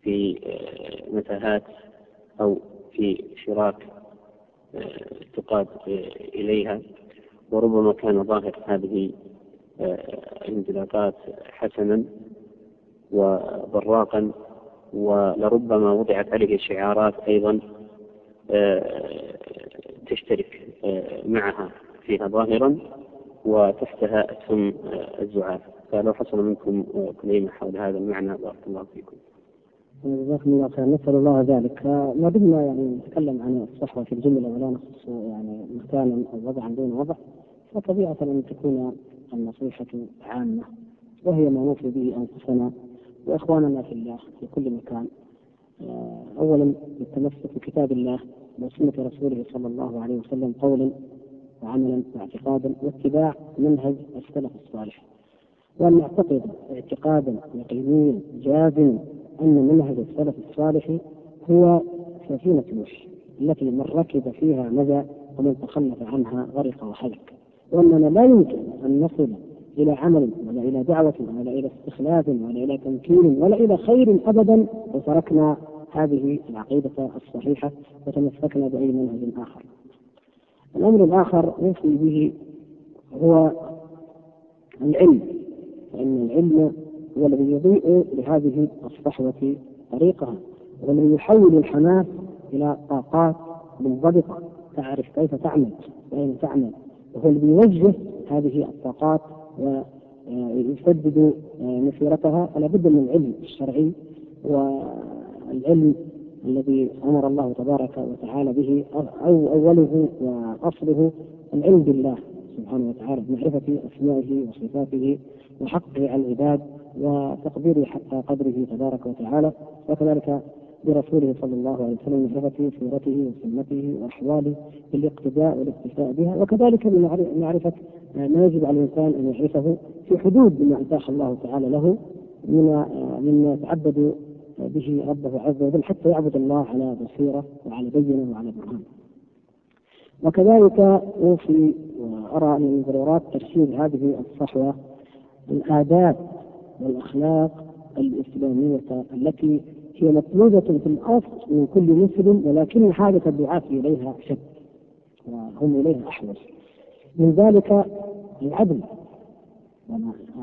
في متاهات أو في شراك تقاد إليها. وربما كان ظاهر هذه الانزلاقات حسنا وبراقا ولربما وضعت عليه شعارات أيضا تشترك معها. فيها ظاهرا وتحتها أسهم الزعاف. فلو حصل منكم كلمة حول هذا المعنى بارك الله فيكم. جزاكم الله خير نسأل الله ذلك. ما دمنا يعني نتكلم عن الصحوة في الجملة ولا نخص يعني مكانا أو وضعا دون وضع فطبيعة أن تكون النصيحة عامة وهي ما نوفي به أنفسنا وإخواننا في الله في كل مكان. آه، أولا بالتمسك بكتاب الله وسنة رسوله صلى الله عليه وسلم قولا وعملا واعتقادا واتباع منهج السلف الصالح وأن نعتقد اعتقادا يقينيا جازما أن منهج السلف الصالح هو سفينة نوح التي من ركب فيها نجا ومن تخلف عنها غرق وحلك وأننا لا يمكن أن نصل إلى عمل ولا إلى دعوة ولا إلى استخلاف ولا إلى تمكين ولا إلى خير أبدا لو تركنا هذه العقيدة الصحيحة وتمسكنا بأي منهج آخر. الأمر الآخر نوصي به هو العلم فإن العلم هو الذي يضيء لهذه الصحوة طريقها والذي يحول الحماس إلى طاقات منضبطة تعرف كيف تعمل وأين تعمل وهو الذي يوجه هذه الطاقات ويسدد مسيرتها. فلا بد من العلم الشرعي والعلم الذي أمر الله تبارك وتعالى به أو أوله وأصله العلم بالله سبحانه وتعالى بمعرفة أسمائه وصفاته وحقه على العباد وتقديره حتى قدره تبارك وتعالى وكذلك برسوله صلى الله عليه وسلم معرفة سيرته وسنته وأحواله بالاقتداء والاقتفاء بها. وكذلك بمعرفة ما يجب على الإنسان أن يعرفه في حدود ما أتاح الله تعالى له من مما يتعبد به ربه عز وجل حتى يعبد الله على بصيرة وعلى بينة وعلى برهان. وكذلك أوصي وأرى من ضرورات ترشيد هذه الصحوة الآداب والأخلاق الإسلامية التي هي مطلوبة في الأصل من كل مسلم ولكن حاجة الدعاة إليها أشد وهم إليها أحوج. من ذلك العدل.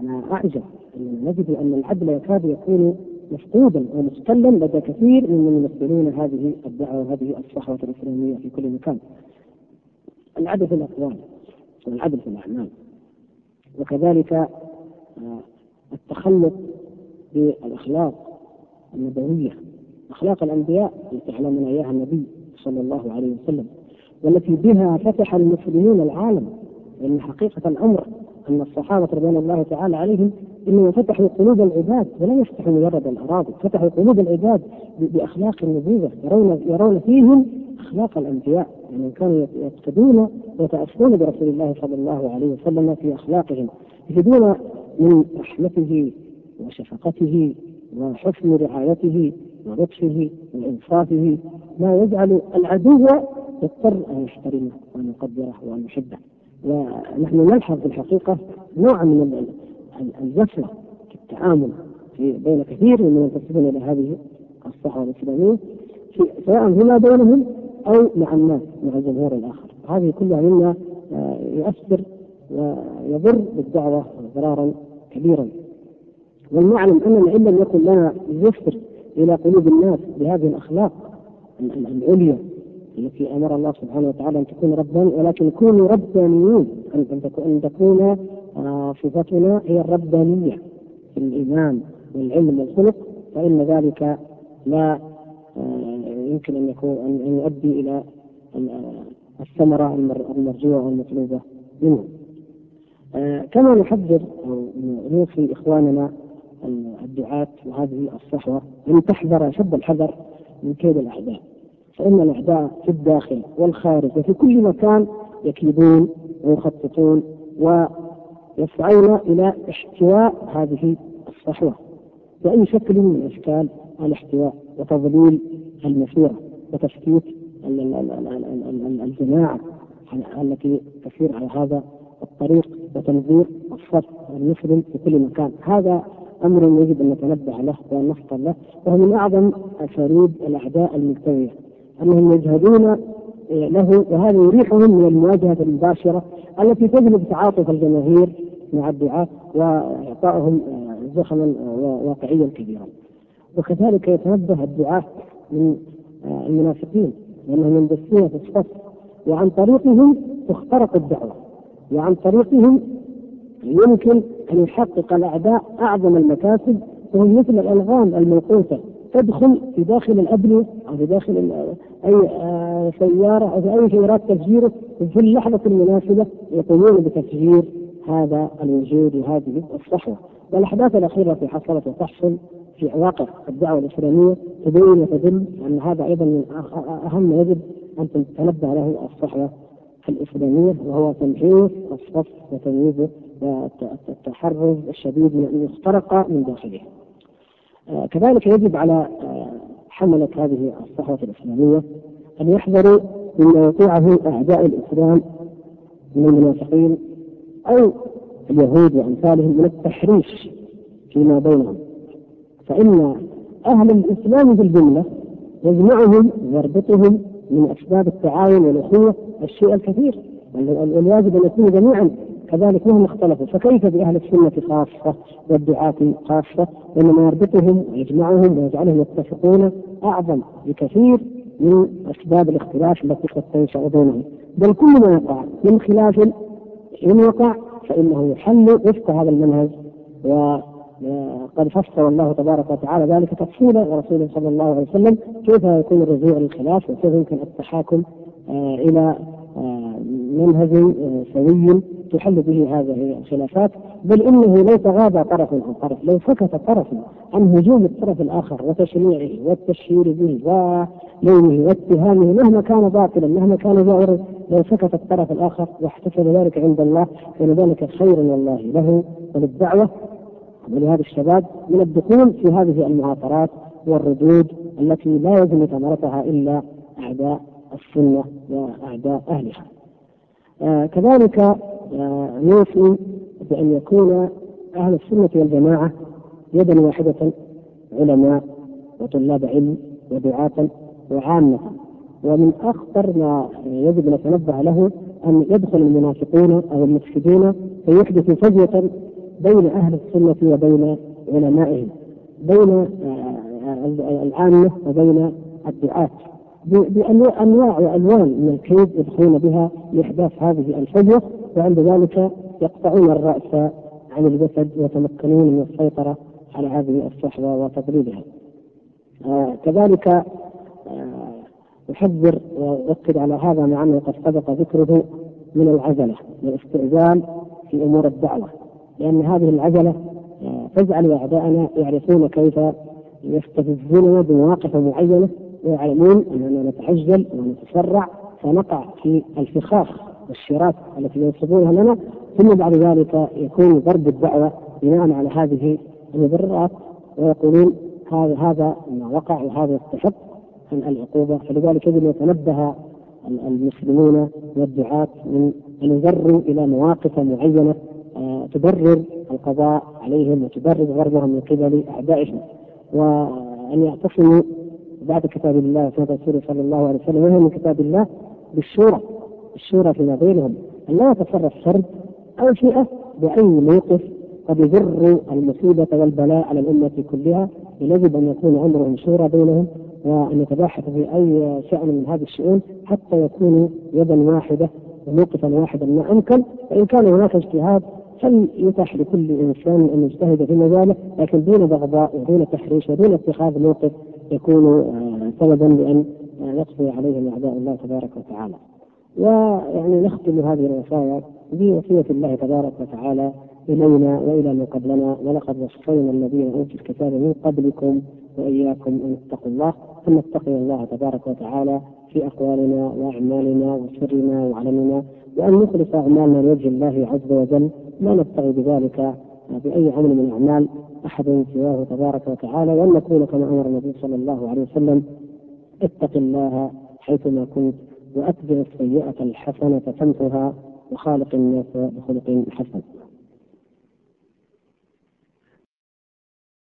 أنا أعجب أننا نجد أن العدل يكاد يكون مفقودا ومستلا لدى كثير من الممثلين هذه الدعوة وهذه الصحوة الإسلامية في كل مكان. العدل في الأقوال والعدل في الأعمال. وكذلك آه، التخلق بالأخلاق النبوية. أخلاق الأنبياء التي علمنا إياها النبي صلى الله عليه وسلم والتي بها فتح المسلمون العالم لأن حقيقة الأمر أن الصحابة رضوان الله تعالى عليهم إنهم فتحوا قلوب العباد ولم يفتحوا مجرد الأراضي فتحوا قلوب العباد بأخلاق النبوة يرون يرون فيهم أخلاق الأنبياء يعني كانوا يقتدون ويتأثرون برسول الله صلى الله عليه وسلم في أخلاقهم يجدون من رحمته وشفقته وحسن رعايته ولطفه وإنصافه ما يجعل العدو يضطر أن يحترمه وأن يقدره وأن يحبه ونحن نلحظ في الحقيقة نوع من الجفوة في التعامل في بين كثير من ينتسبون إلى هذه الصحوة الإسلامية سواء فيما بينهم أو مع الناس مع الجمهور الآخر. هذه كلها مما آه، يؤثر ويضر بالدعوة ضرارا كبيرا. ولنعلم اننا أن لم يكن لنا يسر إلى قلوب الناس بهذه الأخلاق العليا. التي أمر الله سبحانه وتعالى أن تكون رباني ولكن كونوا ربانيين أن أن تكون آه، صفتنا هي الربانية في الإيمان والعلم والخلق فإن ذلك لا آه، يمكن أن يكون أن يؤدي إلى الثمرة المرجوة والمطلوبة منه. آه، كما نحذر أو نوصي إخواننا الدعاة وهذه الصحوة أن تحذر أشد الحذر من كيد الأعداء فإن الأعداء في الداخل والخارج وفي كل مكان يكيدون ويخططون ويسعون إلى احتواء هذه الصحوة. بأي شكل من أشكال الاحتواء وتضليل المسيرة وتشتيت الجماعة التي تسير على هذا الطريق وتنظير الصف المسلم في كل مكان. هذا أمر يجب أن نتنبه له وأن نحصل له وهو من أعظم أساليب الأعداء الملتويه أنهم يجهدون له وهذا يريحهم من المواجهة المباشرة التي تجلب تعاطف الجماهير مع الدعاة وإعطائهم زخما واقعيا كبيرا. وكذلك يتنبه الدعاة من المنافقين لأنهم يندسون في الصف وعن طريقهم تخترق الدعوة وعن طريقهم يمكن أن يحقق الأعداء أعظم المكاسب وهم مثل الالغام الموقوته تدخل في داخل الأبنية أو في داخل أي آه، سيارة أو في اي سيارات تفجيره في اللحظة المناسبة يقومون بتفجير هذا الوجود وهذه الصحوة والأحداث الأخيرة التي حصلت وتحصل في واقع الدعوة الإسلامية تبين وتدل أن هذا أيضا من أهم يجب أن تنبه له الصحوة الإسلامية وهو تمحيص الصف وتمييزه والتحرز الشديد من أن يخترق من داخله. آه، كذلك يجب على حملة هذه الصحوة الإسلامية أن يحذروا مما يطيعه أعداء الإسلام من المنافقين أو اليهود وأمثالهم من التحريش فيما بينهم. فإن أهل الإسلام بالجملة يجمعهم ويربطهم من أسباب التعاون والأخوة الشيء الكثير. والواجب أن يكونوا جميعا كذلك مهما اختلفوا. فكيف بأهل السنة خاصة والدعاة خاصة؟ وإنما يربطهم ويجمعهم ويجعلهم يتفقون أعظم بكثير من أسباب الاختلاف التي قد تنشأ بينهم. بل كل ما يقع من خلاف إن وقع فإنه يحل وفق هذا المنهج. وقد فسر الله تبارك وتعالى ذلك تفصيلا ورسوله صلى الله عليه وسلم. كيف يكون الرجوع للخلاف وكيف يمكن التحاكم آه، إلى آه، منهج آه، سوي تحل به هذه الخلافات بل إنه لو تغاضى طرف عن طرف لو سكت طرف عن هجوم الطرف الآخر وتشنيعه والتشهير به ولومه واتهامه مهما كان باطلا مهما كان جائرا لو سكت الطرف الآخر واحتسب ذلك عند الله كان ذلك خيرا والله له وللدعوة ولهذا الشباب من الدخول في هذه المعاصرات والردود التي لا يجب ثمرتها إلا أعداء السنة وأعداء أهلها. آه كذلك نوصي بأن يكون أهل السنة والجماعة يدا واحدة علماء وطلاب علم ودعاة وعامة. ومن أخطر ما يجب أن نتنبه له أن يدخل المنافقون أو المفسدون فيحدثوا فجوة بين أهل السنة وبين علمائهم بين آه، العامة وبين الدعاة. بأنواع وألوان من الكيد يدخلون بها لإحداث هذه الفجوة. وعند ذلك يقطعون الرأس عن الجسد ويتمكنون من السيطرة على هذه الصحوة وتضليلها. آه كذلك آه أحذر وأؤكد على هذا مع أنه قد سبق ذكره من العجلة والاستعجال في أمور الدعوة لأن هذه العجلة آه، تجعل أعداءنا يعرفون كيف يستفزوننا بمواقف معينة ويعلمون أننا نتعجل ونتسرع فنقع في الفخاخ والشراك التي ينصبونها لنا ثم بعد ذلك يكون ضرب الدعوة بناء على هذه المبررات ويقولون هذا هذا ما وقع وهذا يستحق العقوبة. فلذلك يجب أن يتنبه المسلمون والدعاة من أن يجروا إلى مواقف معينة آه، تبرر القضاء عليهم وتبرر ضربهم من قبل أعدائهم. وأن يعتصموا بعد كتاب الله وسنة رسوله صلى الله عليه وسلم وهو من كتاب الله بالشورى. الشورى فيما بينهم أن لا يتصرف فرد أو فئة بأي موقف قد يجر المصيبة والبلاء على الأمة كلها يجب أن يكون أمرهم شورى بينهم وأن يتباحثوا في أي شأن من هذه الشؤون حتى يكونوا يدا واحدة وموقفا واحدا ما أمكن فإن كان هناك اجتهاد فليتاح لكل إنسان أن يجتهد في مجاله لكن دون بغضاء ودون تحريش ودون اتخاذ موقف يكون آه، سببا لأن آه، يقضي عليهم أعداء الله تبارك وتعالى. ويعني نختم هذه الوصايا بوصية الله تبارك وتعالى إلينا وإلى من قبلنا ولقد وصينا الذين أوتوا الكتاب من قبلكم وإياكم أن اتقوا الله ثم اتقوا الله تبارك وتعالى في أقوالنا وأعمالنا وسرنا وعلمنا وأن نخلص أعمالنا لوجه الله عز وجل. لا نبتغي بذلك بأي عمل من الأعمال أحد سواه تبارك وتعالى وأن نكون كما أمر النبي صلى الله عليه وسلم اتق الله حيثما كنت وأتبع السيئة الحسنة تمحها وخالق الناس بخلق حسن.